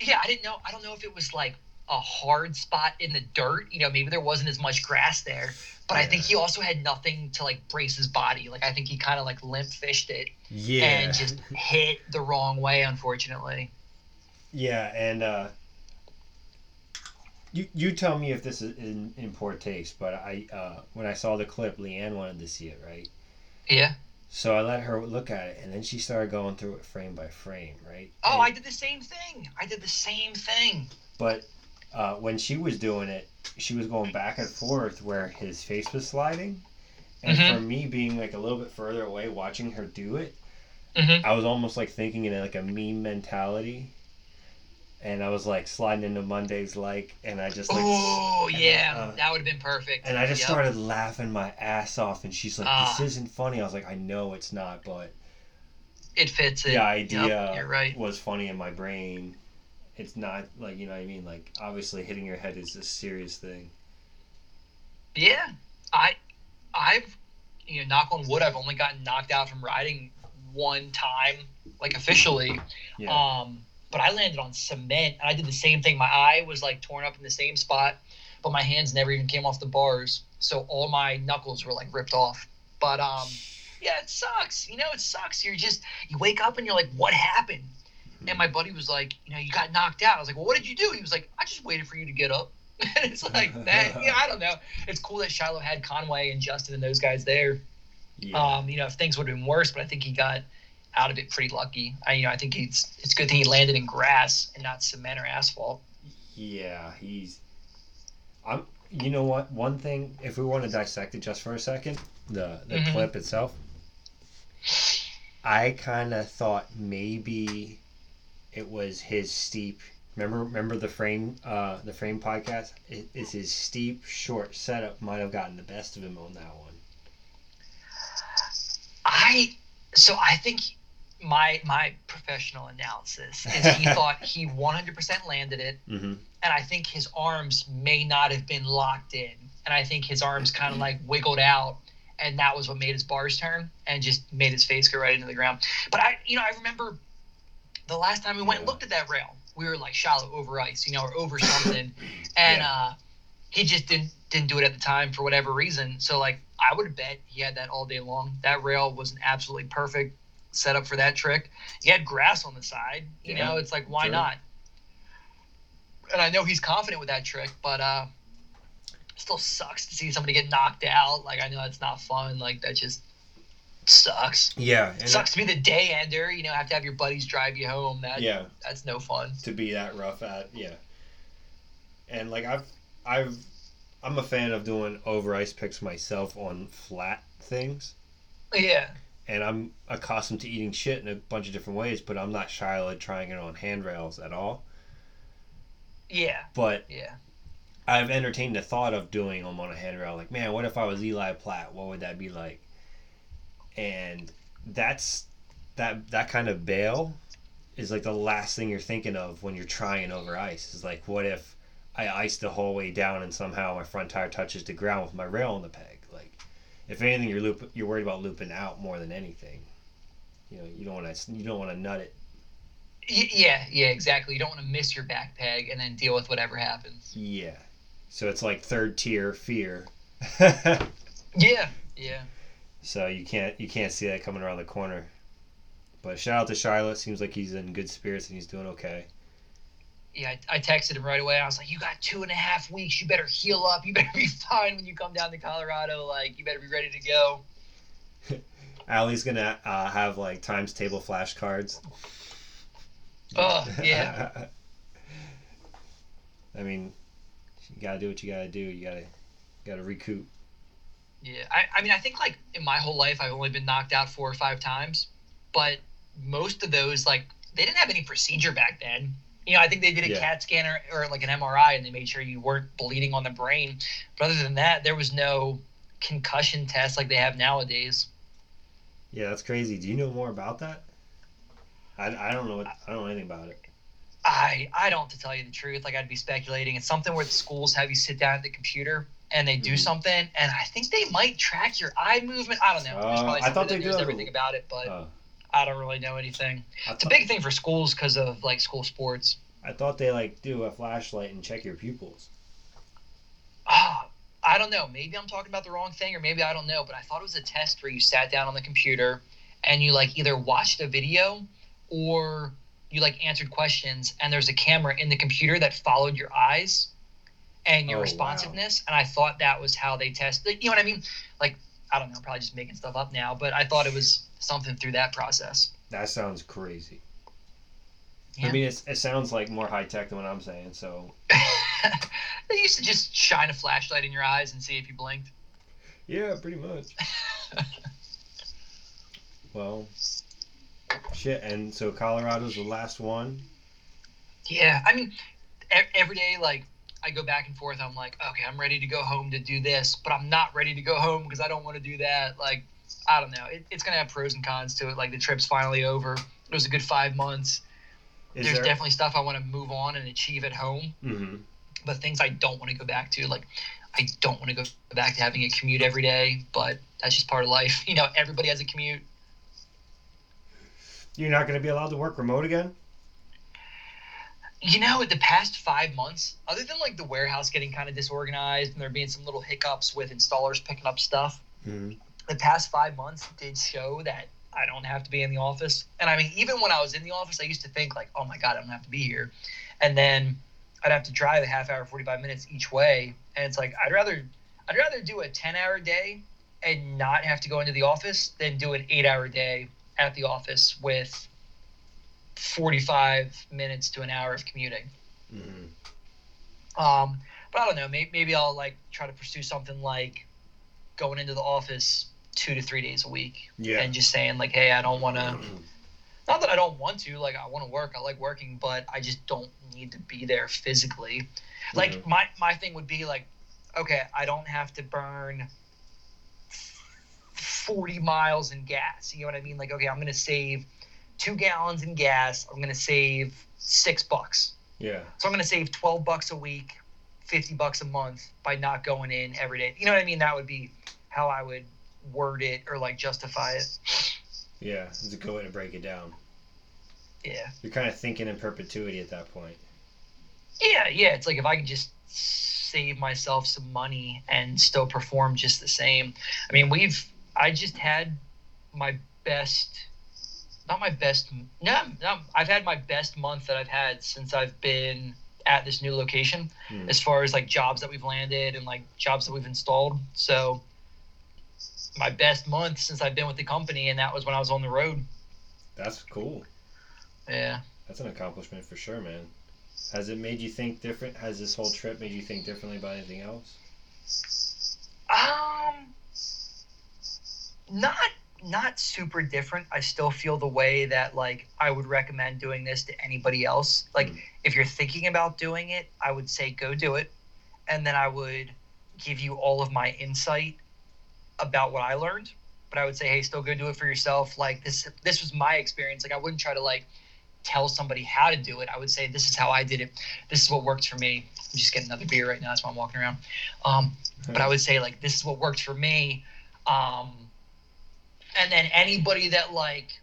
yeah, I didn't know. I don't know if it was like a hard spot in the dirt. You know, maybe there wasn't as much grass there. But I think he also had nothing to like brace his body. Like I think he kind of like limp fished it Yeah. and just hit the wrong way, unfortunately. Yeah, and uh, you you tell me if this is in, in poor taste, but I uh, when I saw the clip, Leanne wanted to see it, right? Yeah. So I let her look at it, and then she started going through it frame by frame, right? Oh, And- I did the same thing. I did the same thing. But uh, when she was doing it, she was going back and forth where his face was sliding, and Mhm. for me being like a little bit further away, watching her do it, Mhm. I was almost like thinking in like a meme mentality. And I was like sliding into Monday's like, and I just like, Oh yeah, uh, that would have been perfect. and I just Yep. started laughing my ass off. And she's like. "This isn't funny." I was like, "I know it's not, but It fits it. the Yep, idea you're right. was funny in my brain. It's not like you know what I mean. Like obviously, hitting your head is a serious thing. Yeah, I, I've, you know, knock on wood, I've only gotten knocked out from riding one time, like officially. Yeah, Um, but I landed on cement, and I did the same thing. My eye was like torn up in the same spot, but my hands never even came off the bars, so all my knuckles were like ripped off. But um, yeah, it sucks. You know, it sucks. You're just you wake up and you're like, what happened? And my buddy was like, you know, you got knocked out. I was like, well, what did you do? He was like, I just waited for you to get up. *laughs* and it's *laughs* like that. Yeah, I don't know. It's cool that Shiloh had Conway and Justin and those guys there. yeah. Um, you know, if things would have been worse, but I think he got out of it pretty lucky. I, you know, I think it's it's a good thing he landed in grass and not cement or asphalt. Yeah, he's. I'm. You know what? One thing, if we want to dissect it just for a second, the the Mhm. clip itself, I kind of thought maybe it was his steep. Remember, remember the frame, uh, the frame podcast. It, it's his steep, short setup might have gotten the best of him on that one. I so I think my my professional analysis is he *laughs* thought he 100% landed it, Mm-hmm. and I think his arms may not have been locked in, and I think his arms kind of like wiggled out, and that was what made his bars turn and just made his face go right into the ground. But I, you know, I remember the last time we went and looked at that rail, we were like shallow over ice, you know, or over something, *coughs* and Yeah. uh, he just didn't didn't do it at the time for whatever reason. So like I would bet he had that all day long. That rail was an absolutely perfect setup for that trick. He had grass on the side. You Yeah, know, it's like why true. not? And I know he's confident with that trick, but uh still sucks to see somebody get knocked out. Like I know it's not fun. Like that just sucks. Yeah, sucks to be the day ender. You know, have to have your buddies drive you home. That yeah, that's no fun. to be that rough at yeah. And like I've I've I'm a fan of doing over ice picks myself on flat things. Yeah. And I'm accustomed to eating shit in a bunch of different ways, but I'm not shy at trying it on handrails at all. Yeah. But Yeah. I've entertained the thought of doing them on a handrail. Like, man, what if I was Eli Platt? What would that be like? And that's that that kind of bail is like the last thing you're thinking of when you're trying over ice. Is like, what if I ice the whole way down and somehow my front tire touches the ground with my rail on the peg? If anything, you're loop you're worried about looping out more than anything. You know, you don't want to you don't want to nut it. Yeah. Yeah. Exactly. You don't want to miss your back peg and then deal with whatever happens. Yeah. So it's like third tier fear. *laughs* Yeah. Yeah. So you can't you can't see that coming around the corner. But shout out to Shiloh. Seems like he's in good spirits and he's doing okay. Yeah, I, I texted him right away. I was like, "You got two and a half weeks. You better heal up. You *laughs* better be fine when you come down to Colorado. Like, you better be ready to go." *laughs* Allie's gonna uh, have like times table flashcards. Oh, yeah. *laughs* I mean, you gotta do what you gotta do. You gotta gotta recoup. Yeah, I, I mean, I think like in my whole life, I've only been knocked out four or five times, but most of those, like, they didn't have any procedure back then. You know, I think they did a Yeah. CAT scan or, like an MRI, and they made sure you weren't bleeding on the brain. But other than that, there was no concussion test like they have nowadays. Yeah, that's crazy. Do you know more about that? I, I don't know. What, I don't know anything about it. I I don't to tell you the truth. Like I'd be speculating. It's something where the schools have you sit down at the computer and they do Mhm. something, and I think they might track your eye movement. I don't know. Uh, I thought they do. everything about it, but Uh, I don't really know anything. I, It's a big thing for schools because of like school sports. I thought they like do a flashlight and check your pupils. Ah, I don't know. Maybe I'm talking about the wrong thing, or maybe I don't know. But I thought it was a test where you sat down on the computer and you like either watched a video or you like answered questions, and there's a camera in the computer that followed your eyes and your Oh, wow. responsiveness. And I thought that was how they test. You know what I mean? Like I don't know. I'm probably just making stuff up now, but I thought it was something through that process. That sounds crazy. Yeah. I mean, it's, it sounds like more high tech than what I'm saying. So *laughs* they used to just shine a flashlight in your eyes and see if you blinked. yeah, pretty much. *laughs* well, shit. And so Colorado's the last one. Yeah, I mean, every day, like, I go back and forth. I'm like, okay, I'm ready to go home to do this, but I'm not ready to go home because I don't want to do that. Like, I don't know. It, it's going to have pros and cons to it. Like, the trip's finally over. It was a good five months. Is There's there? definitely stuff I want to move on and achieve at home, hmm but things I don't want to go back to. Like, I don't want to go back to having a commute every day, but that's just part of life. *laughs* You know, everybody has a commute. You're not going to be allowed to work remote again. You know, the past five months, other than like the warehouse getting kind of disorganized and there being some little hiccups with installers picking up stuff, Mm-hmm. The past five months did show that I don't have to be in the office. And I mean, even when I was in the office, I used to think like, oh my god, I don't have to be here, and then I'd have to drive a half hour, forty five minutes each way, and it's like I'd rather I'd rather do a ten hour day and not have to go into the office than do an eight hour day at the office with forty five minutes to an hour of commuting. Mm-hmm. Um, but I don't know. Maybe, maybe I'll like try to pursue something like going into the office two to three days a week Yeah. and just saying like, hey, I don't want *clears throat* to. Not that I don't want to. Like, I want to work. I like working, but I just don't need to be there physically. Like Mhm. my my thing would be like, okay, I don't have to burn. 40 miles in gas. You know what I mean? Like, okay, I'm going to save two gallons in gas. I'm gonna save six bucks. Yeah. So I'm gonna save twelve bucks a week, fifty bucks a month by not going in every day. You know what I mean? That would be how I would word it or like justify it. Yeah, it's a good way to break it down. Yeah. You're kind of thinking in perpetuity at that point. Yeah, yeah. It's like if I can just save myself some money and still perform just the same. I mean, we've I just had my best not my best no, no I've had my best month that I've had since I've been at this new location Hmm. as far as like jobs that we've landed and like jobs that we've installed. So my best month since I've been with the company and that was when I was on the road. That's cool. Yeah. That's an accomplishment for sure, man. Has it made you think different? Has this whole trip made you think differently about anything else? Um, not not super different. I still feel the way that like I would recommend doing this to anybody else. Like Mm. if you're thinking about doing it, I would say go do it, and then I would give you all of my insight about what I learned. But I would say, hey, still go do it for yourself. Like this this was my experience. Like I wouldn't try to like tell somebody how to do it. I would say this is how I did it. This is what worked for me. I'm just getting another beer right now. That's why I'm walking around. Um, but I would say like this is what worked for me. Um, and then anybody that like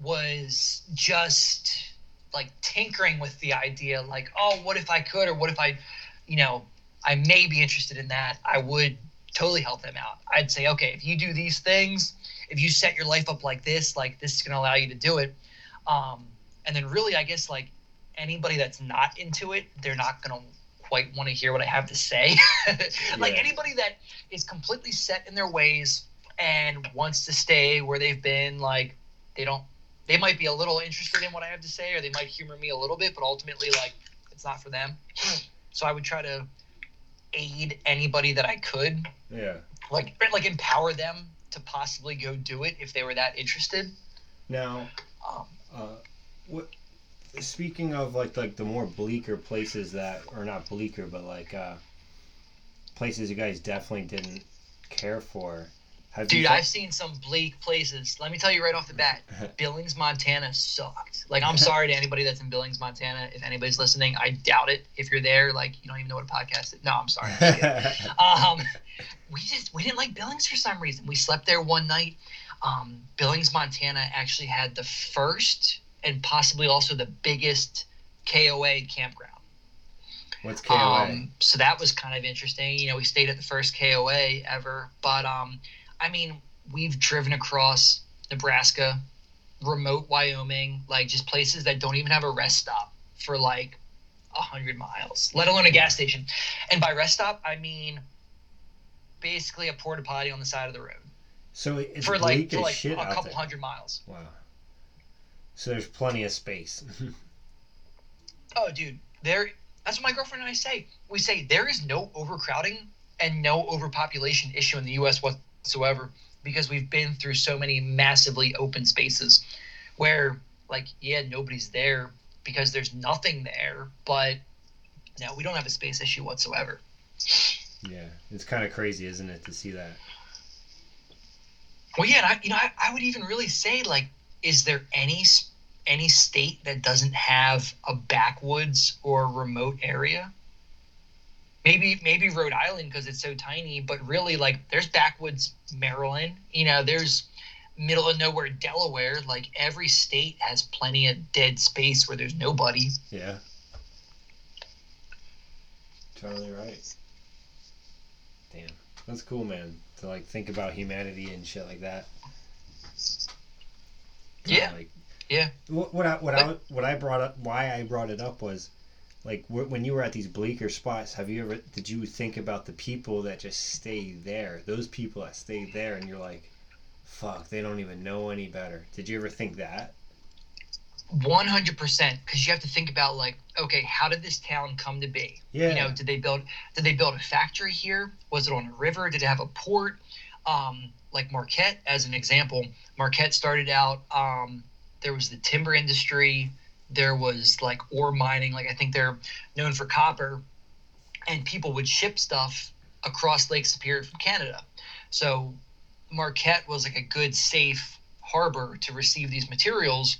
was just like tinkering with the idea, like, oh, what if I could, or what if I, you know, I may be interested in that. I would totally help them out. I'd say, okay, if you do these things, if you set your life up like this, like this is going to allow you to do it. Um, and then really, I guess like anybody that's not into it, they're not going to quite want to hear what I have to say. *laughs* like Yeah. anybody that is completely set in their ways and wants to stay where they've been, like they don't, they might be a little interested in what I have to say, or they might humor me a little bit, but ultimately, like it's not for them. *clears throat* So I would try to aid anybody that I could, Yeah. like like empower them to possibly go do it if they were that interested. Now, Um, uh, what? Speaking of like like the more bleaker places that, or not bleaker, but like uh, places you guys definitely didn't care for. Have Dude, I've seen some bleak places. Let me tell you right off the bat, *laughs* Billings, Montana sucked. Like, I'm *laughs* sorry to anybody that's in Billings, Montana. If anybody's listening, I doubt it. If you're there, like, you don't even know what a podcast is. No, I'm sorry. *laughs* um, we just we didn't like Billings for some reason. We slept there one night. Um, Billings, Montana, actually had the first and possibly also the biggest KOA campground. What's KOA? Um, so that was kind of interesting. You know, we stayed at the first KOA ever, but um, I mean, we've driven across Nebraska, remote Wyoming, like just places that don't even have a rest stop for like a hundred miles, let alone a gas station. And by rest stop, I mean basically a porta potty on the side of the road so it's for like for like a couple there. hundred miles. Wow. So there's plenty of space. *laughs* Oh, dude, there. That's what my girlfriend and I say. We say there is no overcrowding and no overpopulation issue in the U.S. whatsoever because we've been through so many massively open spaces where, like, yeah, nobody's there because there's nothing there, but no, we don't have a space issue whatsoever. yeah, it's kind of crazy, isn't it, to see that? Well, yeah, and I, you know, I, I would even really say, like, is there any any state that doesn't have a backwoods or remote area? Maybe maybe Rhode Island because it's so tiny, but really, like, there's backwoods Maryland. You know, there's middle of nowhere Delaware. Like, every state has plenty of dead space where there's nobody. Yeah. Totally right. Damn, that's cool, man. To like think about humanity and shit like that. Yeah. Like, Yeah. What, what I what I what I brought up why I brought it up was like when you were at these bleaker spots. Have you ever did you think about the people that just stay there? Those people that stay there, and you're like, fuck, they don't even know any better. Did you ever think that? One hundred percent, because you have to think about like, okay, how did this town come to be? Yeah. You know, did they build did they build a factory here? Was it on a river? Did it have a port? Um, like Marquette, as an example, Marquette started out. Um, there was the timber industry. There was like ore mining. Like I think they're known for copper, and people would ship stuff across Lake Superior from Canada. So Marquette was like a good, safe harbor to receive these materials.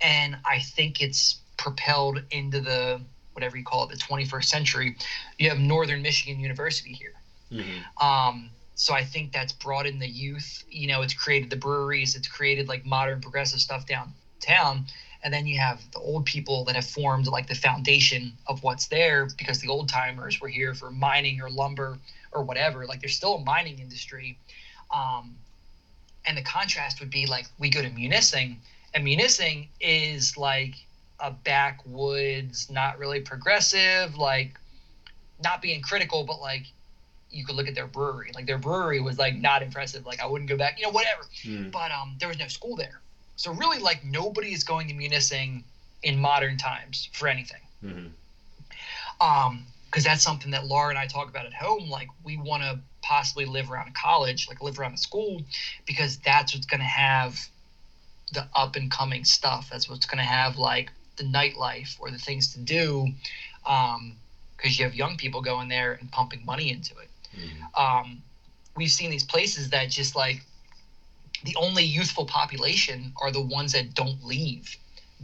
And I think it's propelled into the whatever you call it, the 21st century. You have Northern Michigan University here. Mm-hmm. Um, so I think that's brought in the youth. You know, it's created the breweries, it's created like modern progressive stuff downtown. And then you have the old people that have formed like the foundation of what's there because the old timers were here for mining or lumber or whatever. Like there's still a mining industry. Um, and the contrast would be like we go to Munising, and Munising is like a backwoods, not really progressive, like not being critical, but like you could look at their brewery. Like their brewery was like not impressive. Like I wouldn't go back, you know, whatever. Mm. But um, there was no school there, so really like nobody is going to Munising in modern times for anything. Mm-hmm. Um, because that's something that Laura and I talk about at home. Like we want to possibly live around a college, like live around a school, because that's what's going to have the up and coming stuff. That's what's going to have like the nightlife or the things to do. Um, because you have young people going there and pumping money into it. Mm-hmm. Um, we've seen these places that just like the only youthful population are the ones that don't leave.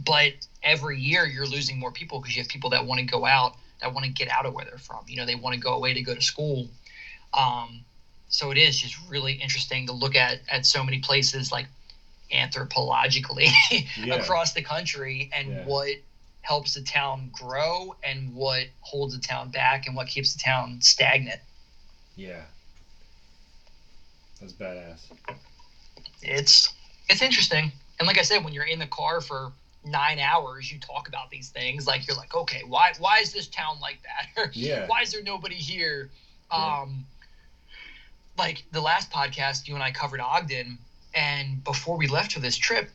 But every year you're losing more people because you have people that want to go out that want to get out of where they're from. You know, they want to go away to go to school. Um, so it is just really interesting to look at at so many places like anthropologically *laughs* yeah. across the country and yeah. what helps the town grow and what holds the town back and what keeps the town stagnant. Yeah. That's badass. It's it's interesting. And like I said, when you're in the car for nine hours you talk about these things like you're like okay why why is this town like that *laughs* yeah why is there nobody here yeah. um like the last podcast you and i covered ogden and before we left for this trip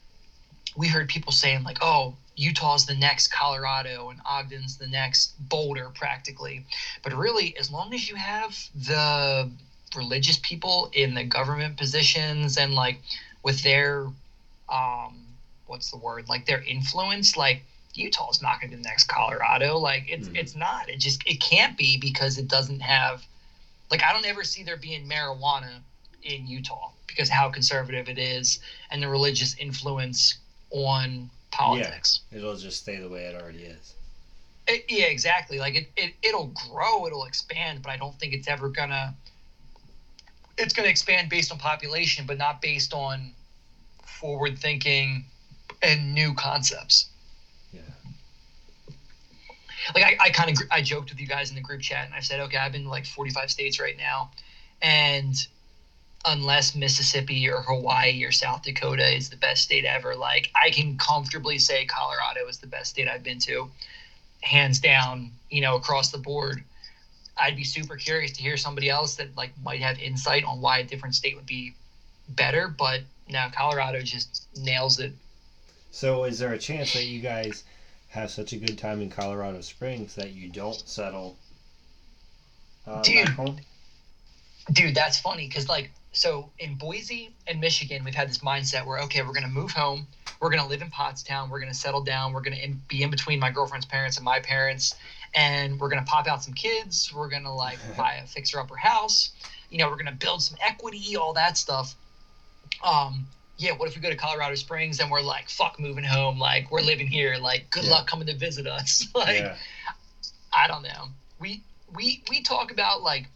we heard people saying like oh utah's the next colorado and ogden's the next boulder practically but really as long as you have the religious people in the government positions and like with their um what's the word like their influence like Utah's not going to be the next Colorado. Like it's mm. it's not. It just it can't be because it doesn't have like I don't ever see there being marijuana in Utah because how conservative it is and the religious influence on politics. Yeah, it'll just stay the way it already is. It, yeah, exactly. Like it, it it'll grow, it'll expand, but I don't think it's ever gonna it's gonna expand based on population, but not based on forward thinking and new concepts. Yeah. Like I, I kind of I joked with you guys in the group chat and I said, okay, I've been to like 45 states right now, and unless Mississippi or Hawaii or South Dakota is the best state ever, like I can comfortably say Colorado is the best state I've been to, hands down. You know, across the board. I'd be super curious to hear somebody else that like might have insight on why a different state would be better, but now Colorado just nails it so, is there a chance that you guys have such a good time in Colorado Springs that you don't settle uh, dude? Dude, that's funny because, like, so in Boise and Michigan, we've had this mindset where, okay, we're going to move home. We're going to live in Pottstown. We're going to settle down. We're going to be in between my girlfriend's parents and my parents. And we're going to pop out some kids. We're going to, like, *laughs* buy a fixer upper house. You know, we're going to build some equity, all that stuff. Um, yeah, what if we go to Colorado Springs and we're like, fuck moving home, like we're living here, like good yeah. luck coming to visit us. *laughs* like yeah. I don't know. We we we talk about like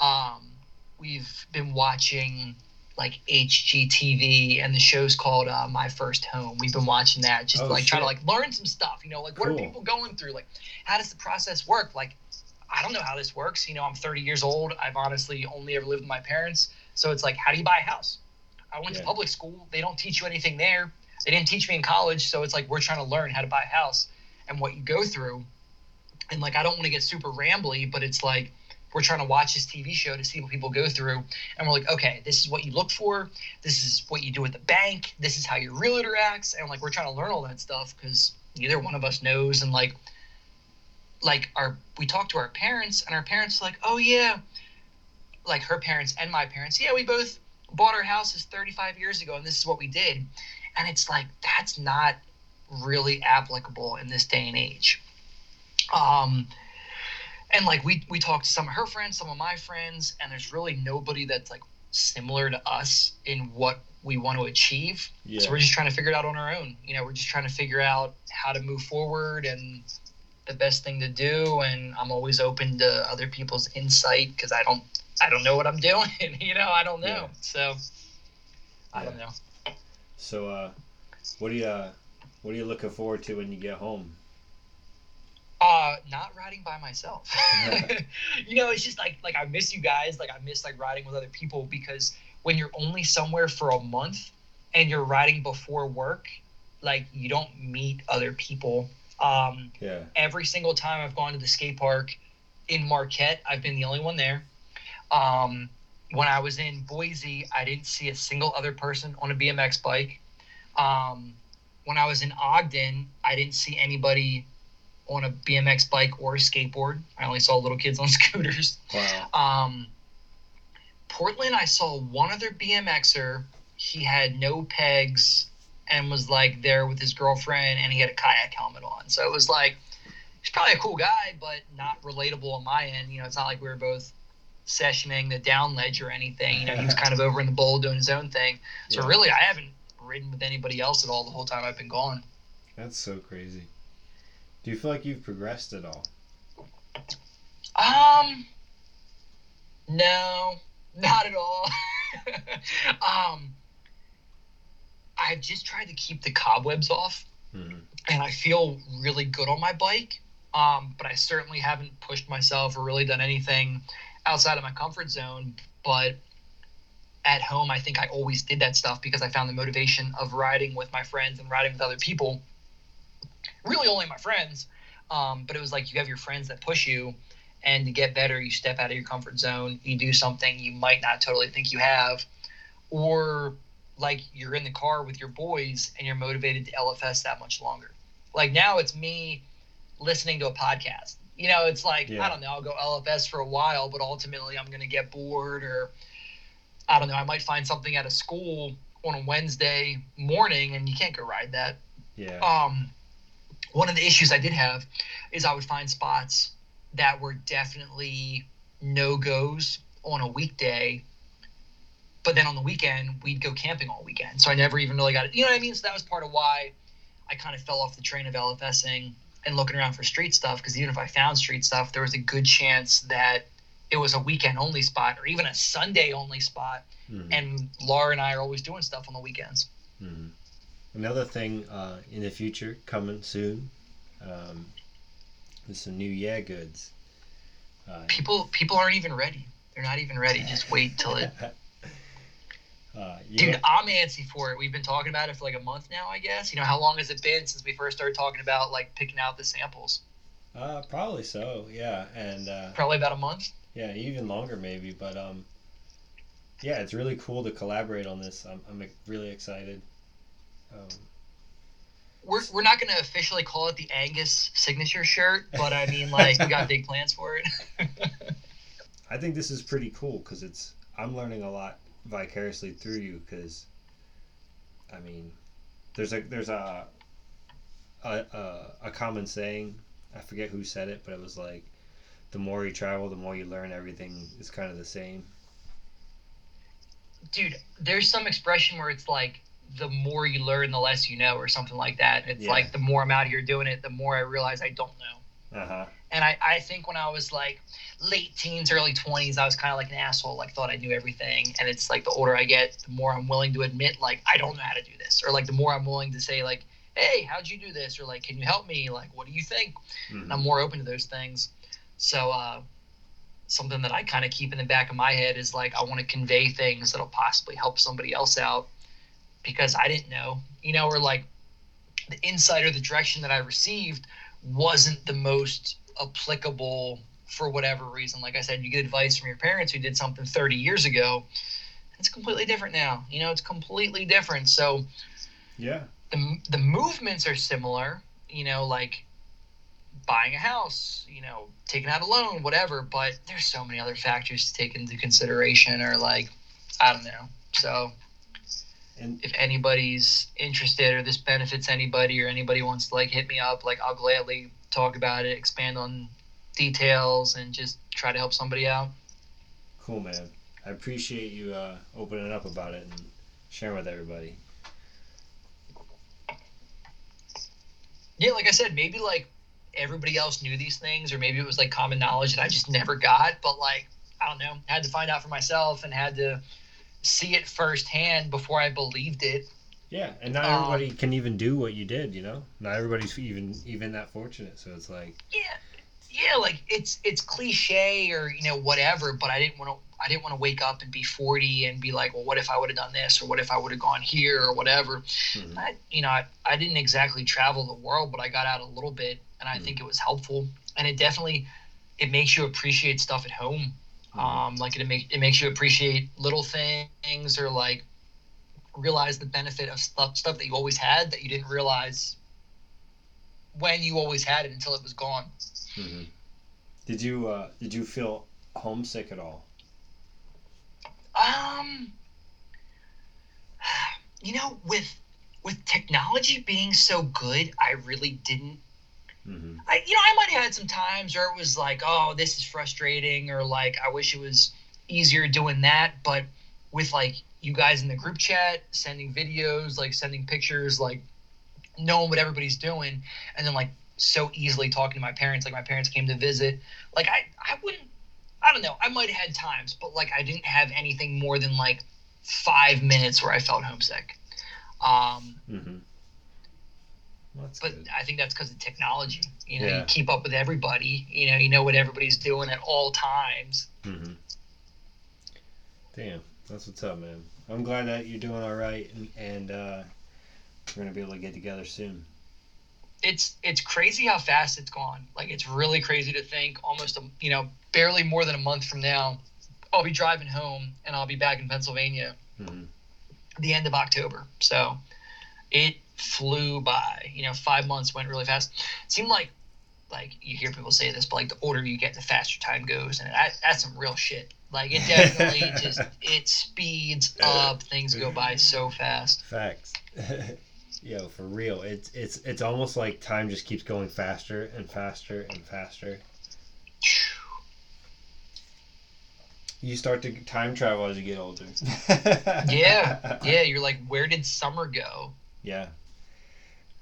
um we've been watching like HGTV and the show's called uh, My First Home. We've been watching that just oh, like trying to like learn some stuff, you know, like what cool. are people going through? Like how does the process work? Like I don't know how this works. You know, I'm 30 years old. I've honestly only ever lived with my parents. So it's like, how do you buy a house? I went yeah. to public school. They don't teach you anything there. They didn't teach me in college. So it's like we're trying to learn how to buy a house and what you go through. And like I don't want to get super rambly, but it's like we're trying to watch this TV show to see what people go through. And we're like, okay, this is what you look for. This is what you do at the bank. This is how your realtor acts. And like we're trying to learn all that stuff because neither one of us knows. And like like our we talk to our parents and our parents like, oh yeah, like her parents and my parents, yeah, we both bought our houses 35 years ago and this is what we did and it's like that's not really applicable in this day and age um and like we we talked to some of her friends some of my friends and there's really nobody that's like similar to us in what we want to achieve. Yeah. So we're just trying to figure it out on our own. You know, we're just trying to figure out how to move forward and the best thing to do. And I'm always open to other people's insight because I don't, I don't know what I'm *laughs* doing. you know, I don't know. Yeah. So I Yeah. don't know. So, uh, what do you uh, what are you looking forward to when you get home? Uh, not riding by myself. *laughs* you know, it's just like like I miss you guys. Like I miss like riding with other people because when you're only somewhere for a month and you're riding before work, like you don't meet other people. Um, Yeah. every single time I've gone to the skate park in Marquette, I've been the only one there. Um, when I was in Boise, I didn't see a single other person on a BMX bike. Um, when I was in Ogden, I didn't see anybody on a BMX bike or a skateboard. I only saw little kids on *laughs* scooters. Wow. Um, Portland, I saw one other BMXer. He had no pegs and was like there with his girlfriend, and he had a kayak helmet on. So it was like he's probably a cool guy, but not relatable on my end. You know, it's not like we were both sessioning the down ledge or anything. You know, he was kind of over in the bowl doing his own thing. So Yeah. really, I haven't ridden with anybody else at all the whole time I've been gone. That's so crazy. Do you feel like you've progressed at all? Um, no, not at all. *laughs* um, I've just tried to keep the cobwebs off, Mm-hmm. and I feel really good on my bike. Um, but I certainly haven't pushed myself or really done anything outside of my comfort zone. But at home, I think I always did that stuff because I found the motivation of riding with my friends and riding with other people. Really, only my friends. Um, but it was like you have your friends that push you, and to get better, you step out of your comfort zone. You do something you might not totally think you have, or like you're in the car with your boys and you're motivated to LFS that much longer. Like now, it's me listening to a podcast. You know, it's like Yeah. I don't know. I'll go LFS for a while, but ultimately, I'm going to get bored, or I don't know. I might find something at a school on a Wednesday morning, and you can't go ride that Yeah. um, one of the issues I did have is I would find spots that were definitely no goes on a weekday, but then on the weekend we'd go camping all weekend. So I never even really got it. You know what I mean? So that was part of why I kind of fell off the train of LFSing and looking around for street stuff. Because even if I found street stuff, there was a good chance that it was a weekend only spot or even a Sunday only spot. Mhm. And Laura and I are always doing stuff on the weekends. Mhm. Another thing uh, in the future coming soon um, is some new yeah goods. Uh, People people aren't even ready. They're not even ready. Just wait till it. *laughs* uh, Dude, know- I'm antsy for it. We've been talking about it for like a month now, I guess. You know, how long has it been since we first started talking about like picking out the samples? uh, probably so. Yeah, and uh, Probably about a month. yeah, even longer maybe. But um, yeah, it's really cool to collaborate on this. I'm, I'm really excited. Um, We're, we're not going to officially call it the Angus signature shirt, but I mean, like, we got big plans for it. *laughs* I think this is pretty cool because it's I'm learning a lot vicariously through you because I mean there's a there's a a, a a common saying I forget who said it but it was like the more you travel the more you learn everything is kind of the same Dude, there's some expression where it's like, the more you learn, the less you know, or something like that. It's Yeah. like, the more I'm out here doing it, the more I realize I don't know. uh-huh And I, I think when I was like late teens, early 20s, I was kind of like an asshole, like thought I knew everything. And it's like the older I get, the more I'm willing to admit, like, I don't know how to do this. Or like the more I'm willing to say, like, hey, how'd you do this? Or like, can you help me? Like, what do you think? And I'm more open to those things. So, uh, something that I kind of keep in the back of my head is like, I want to convey things that'll possibly help somebody else out because I didn't know, you know, or like the insight or the direction that I received wasn't the most applicable for whatever reason. Like I said, you get advice from your parents who did something 30 years ago. It's completely different now. You know, it's completely different. So yeah the, the movements are similar, you know, like buying a house, you know, taking out a loan, whatever, but there's so many other factors to take into consideration or like, I don't know. So and if anybody's interested or this benefits anybody or anybody wants to like hit me up, like I'll gladly talk about it, expand on details and just try to help somebody out. cool man I appreciate you uh, opening up about it and sharing with everybody. Yeah, like I said, maybe like everybody else knew these things, or maybe it was like common knowledge that I just never got. But like, I don't know, had to find out for myself and had to see it firsthand before I believed it. Yeah, and not Um, everybody can even do what you did. You know, not everybody's even even that fortunate. So it's like, Yeah, yeah, like it's it's cliche or you know whatever, but I didn't want to. I didn't want to wake up and be 40 and be like, well, what if I would have done this or what if I would have gone here or whatever. mhm, I, you know, I, I didn't exactly travel the world, but I got out a little bit, and I Mm. think it was helpful. And it definitely it makes you appreciate stuff at home. Um, like it make it makes you appreciate little things or like realize the benefit of stuff stuff that you always had that you didn't realize when you always had it until it was gone. mhm. did you uh, did you feel homesick at all? Um, *sighs* you know, with with technology being so good, I really didn't Mm-hmm. I, you know, I might have had some times where it was like, oh, this is frustrating, or like, I wish it was easier doing that. But with like you guys in the group chat, sending videos, like sending pictures, like knowing what everybody's doing, and then like so easily talking to my parents, like my parents came to visit, like I, I wouldn't, I don't know, I might have had times, but like I didn't have anything more than like five minutes where I felt homesick. Um, Mm-hmm. That's but good. I think that's because of technology. You know, Yeah. you keep up with everybody. You know, you know what everybody's doing at all times. Mm-hmm. Damn, that's what's up, man. I'm glad that you're doing all right, and, and uh, we're gonna be able to get together soon. It's it's crazy how fast it's gone. Like it's really crazy to think almost a you know barely more than a month from now, I'll be driving home and I'll be back in Pennsylvania Mm-hmm. the end of October. So it flew by. You know, five months went really fast. It seemed like like you hear people say this, but like the older you get, the faster time goes, and that, that's some real shit. Like it definitely *laughs* just it speeds up. Things go by so fast. Facts. *laughs* Yo, for real, it's it's it's almost like time just keeps going faster and faster and faster. You start to time travel as you get older. Yeah, *laughs* yeah. You're like, where did summer go? Yeah.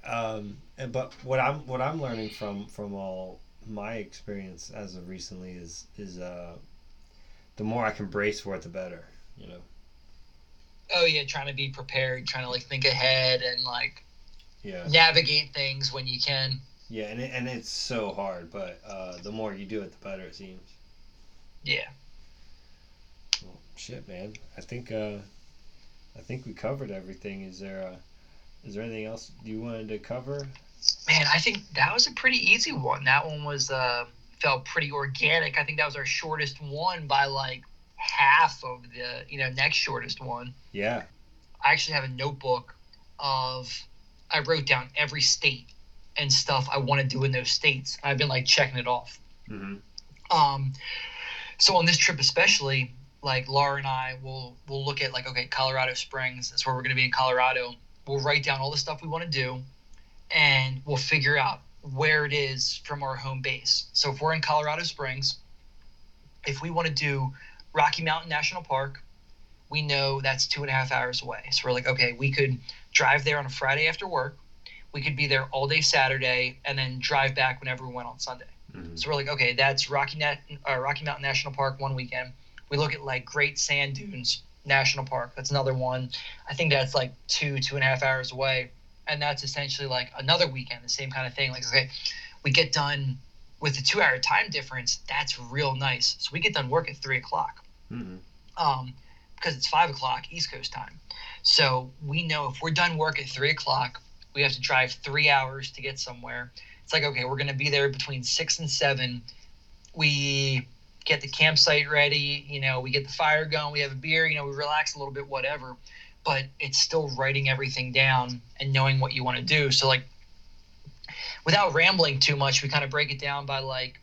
Um, and- but what I'm what I'm learning from from all my experience as of recently is is uh, the more I can brace for it, the better. You know. Oh yeah, trying to be prepared, trying to like think ahead and like Yeah. navigate things when you can. Yeah, and it, and it's so hard, but uh, the more you do it, the better it seems. Yeah. Well, shit, man. I think uh, I think we covered everything. Is there uh, is there anything else you wanted to cover? Man, I think that was a pretty easy one. That one was uh felt pretty organic. I think that was our shortest one by like half of the you know next shortest one. Yeah. I actually have a notebook of I wrote down every state and stuff I want to do in those states. I've been like checking it off. Mm-hmm. Um, so on this trip especially, like Laura and I will will look at like okay, Colorado Springs. That's where we're going to be in Colorado. We'll write down all the stuff we want to do, and we'll figure out where it is from our home base. So if we're in Colorado Springs, if we want to do Rocky Mountain National Park, we know that's two and a half hours away. So we're like, okay, we could drive there on a Friday after work. We could be there all day Saturday and then drive back whenever we went on Sunday. Mm-hmm. So we're like, okay, that's Rocky Net, uh, Rocky Mountain National Park one weekend. We look at like Great Sand Dunes National Park. That's another one. I think that's like two, two and a half hours away, and that's essentially like another weekend, the same kind of thing. Like, okay, we get done with the two-hour time difference. That's real nice. So we get done work at three o'clock Mm-hmm. um, because it's five o'clock East Coast time. So we know if we're done work at three o'clock, we have to drive three hours to get somewhere. It's like, okay, we're going to be there between six and seven. We get the campsite ready, you know, we get the fire going, we have a beer, you know, we relax a little bit, whatever. But it's still writing everything down and knowing what you want to do. So, like, without rambling too much, we kind of break it down by like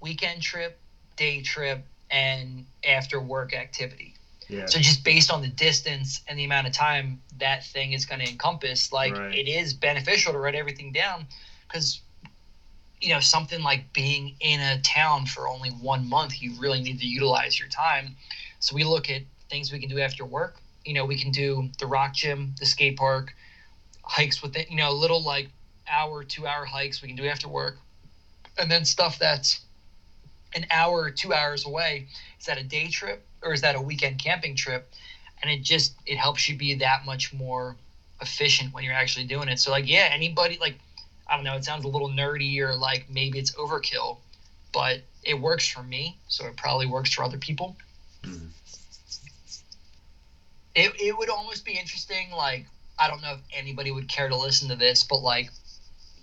weekend trip, day trip, and after work activity. Yeah. So just based on the distance and the amount of time that thing is going to encompass, like Right. it is beneficial to write everything down because you know something like being in a town for only one month, you really need to utilize your time. So we look at things we can do after work. You know, we can do the rock gym, the skate park, hikes with it, you know, little like hour, two hour hikes we can do after work. And then stuff that's an hour or two hours away. Is that a day trip or is that a weekend camping trip? And it just it helps you be that much more efficient when you're actually doing it. So like yeah, anybody like I don't know, it sounds a little nerdy or like maybe it's overkill, but it works for me, so it probably works for other people. Mhm. It it would almost be interesting like I don't know if anybody would care to listen to this, but like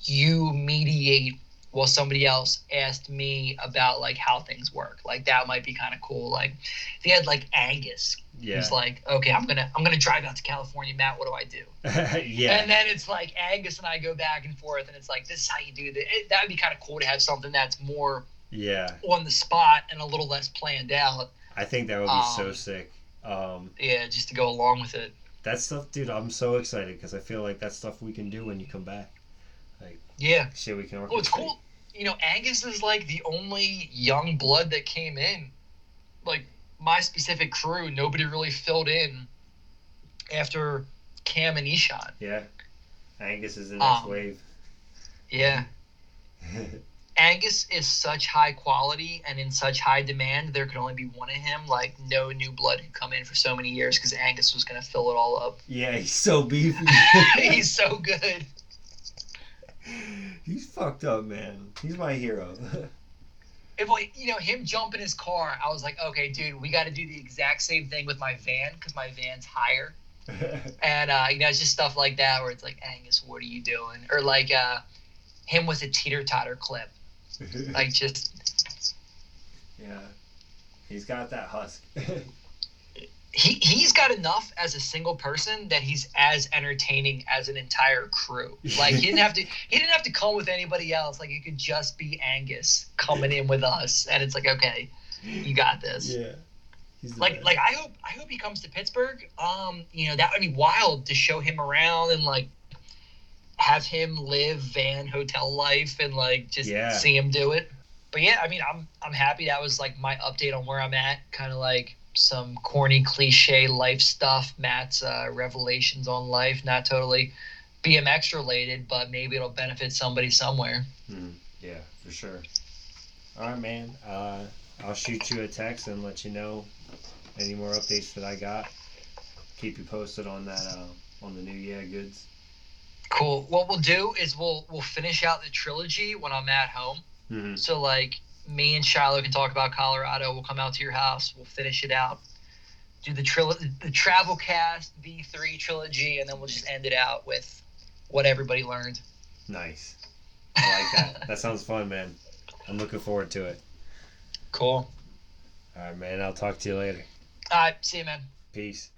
you mediate while somebody else asked me about like how things work. Like that might be kind of cool. Like if you had like Angus, Yeah. who's like, okay, I'm gonna I'm gonna drive out to California, Matt. What do I do? *laughs* yeah. And then it's like Angus and I go back and forth, and it's like this is how you do that. It, that'd be kind of cool to have something that's more yeah. on the spot and a little less planned out. I think that would be so Um, sick. Um, Yeah, just to go along with it. that stuff, dude. I'm so excited because I feel like that's stuff we can do when you come back. like Yeah. Shit, we can. Well, it's orchestrate. cool. You know, Angus is like the only young blood that came in. Like my specific crew, nobody really filled in after Cam and Eshan. Yeah. Angus is the next Um, wave. Yeah. *laughs* Angus is such high quality and in such high demand. There could only be one of him. Like no new blood could come in for so many years because Angus was gonna fill it all up. yeah, he's so beefy. *laughs* He's so good. *laughs* he's fucked up, man. He's my hero. *laughs* If like you know him jumping his car, I was like, okay, dude, we got to do the exact same thing with my van because my van's higher. *laughs* And uh, you know, it's just stuff like that where it's like, Angus, what are you doing? Or like uh, him with a teeter totter clip, *laughs* like just yeah. He's got that husk. He he's got enough as a single person that he's as entertaining as an entire crew. Like he didn't have to *laughs* he didn't have to come with anybody else. Like it could just be Angus coming in with us, and it's like, okay, you got this. yeah. Like best. like I hope I hope he comes to Pittsburgh. Um, you know that would be wild to show him around and like have him live van hotel life and like just Yeah. see him do it. But yeah, I mean, I'm I'm happy. That was like my update on where I'm at. Kind of like some corny cliche life stuff. Matt's uh, revelations on life, not totally BMX related, but maybe it'll benefit somebody somewhere. Mhm. Yeah, for sure. All right, man. Uh, I'll shoot you a text and let you know any more updates that I got. Keep you posted on that uh, on the new yeah goods. Cool. What we'll do is we'll we'll finish out the trilogy when I'm at home. Mm-hmm. So like me and Shiloh can talk about Colorado. We'll come out to your house. We'll finish it out. Do the tril- the travel cast V three trilogy, and then we'll just end it out with what everybody learned. Nice. I like that. *laughs* that sounds fun, man. I'm looking forward to it. Cool. All right, man. I'll talk to you later. All right. See you, man. Peace.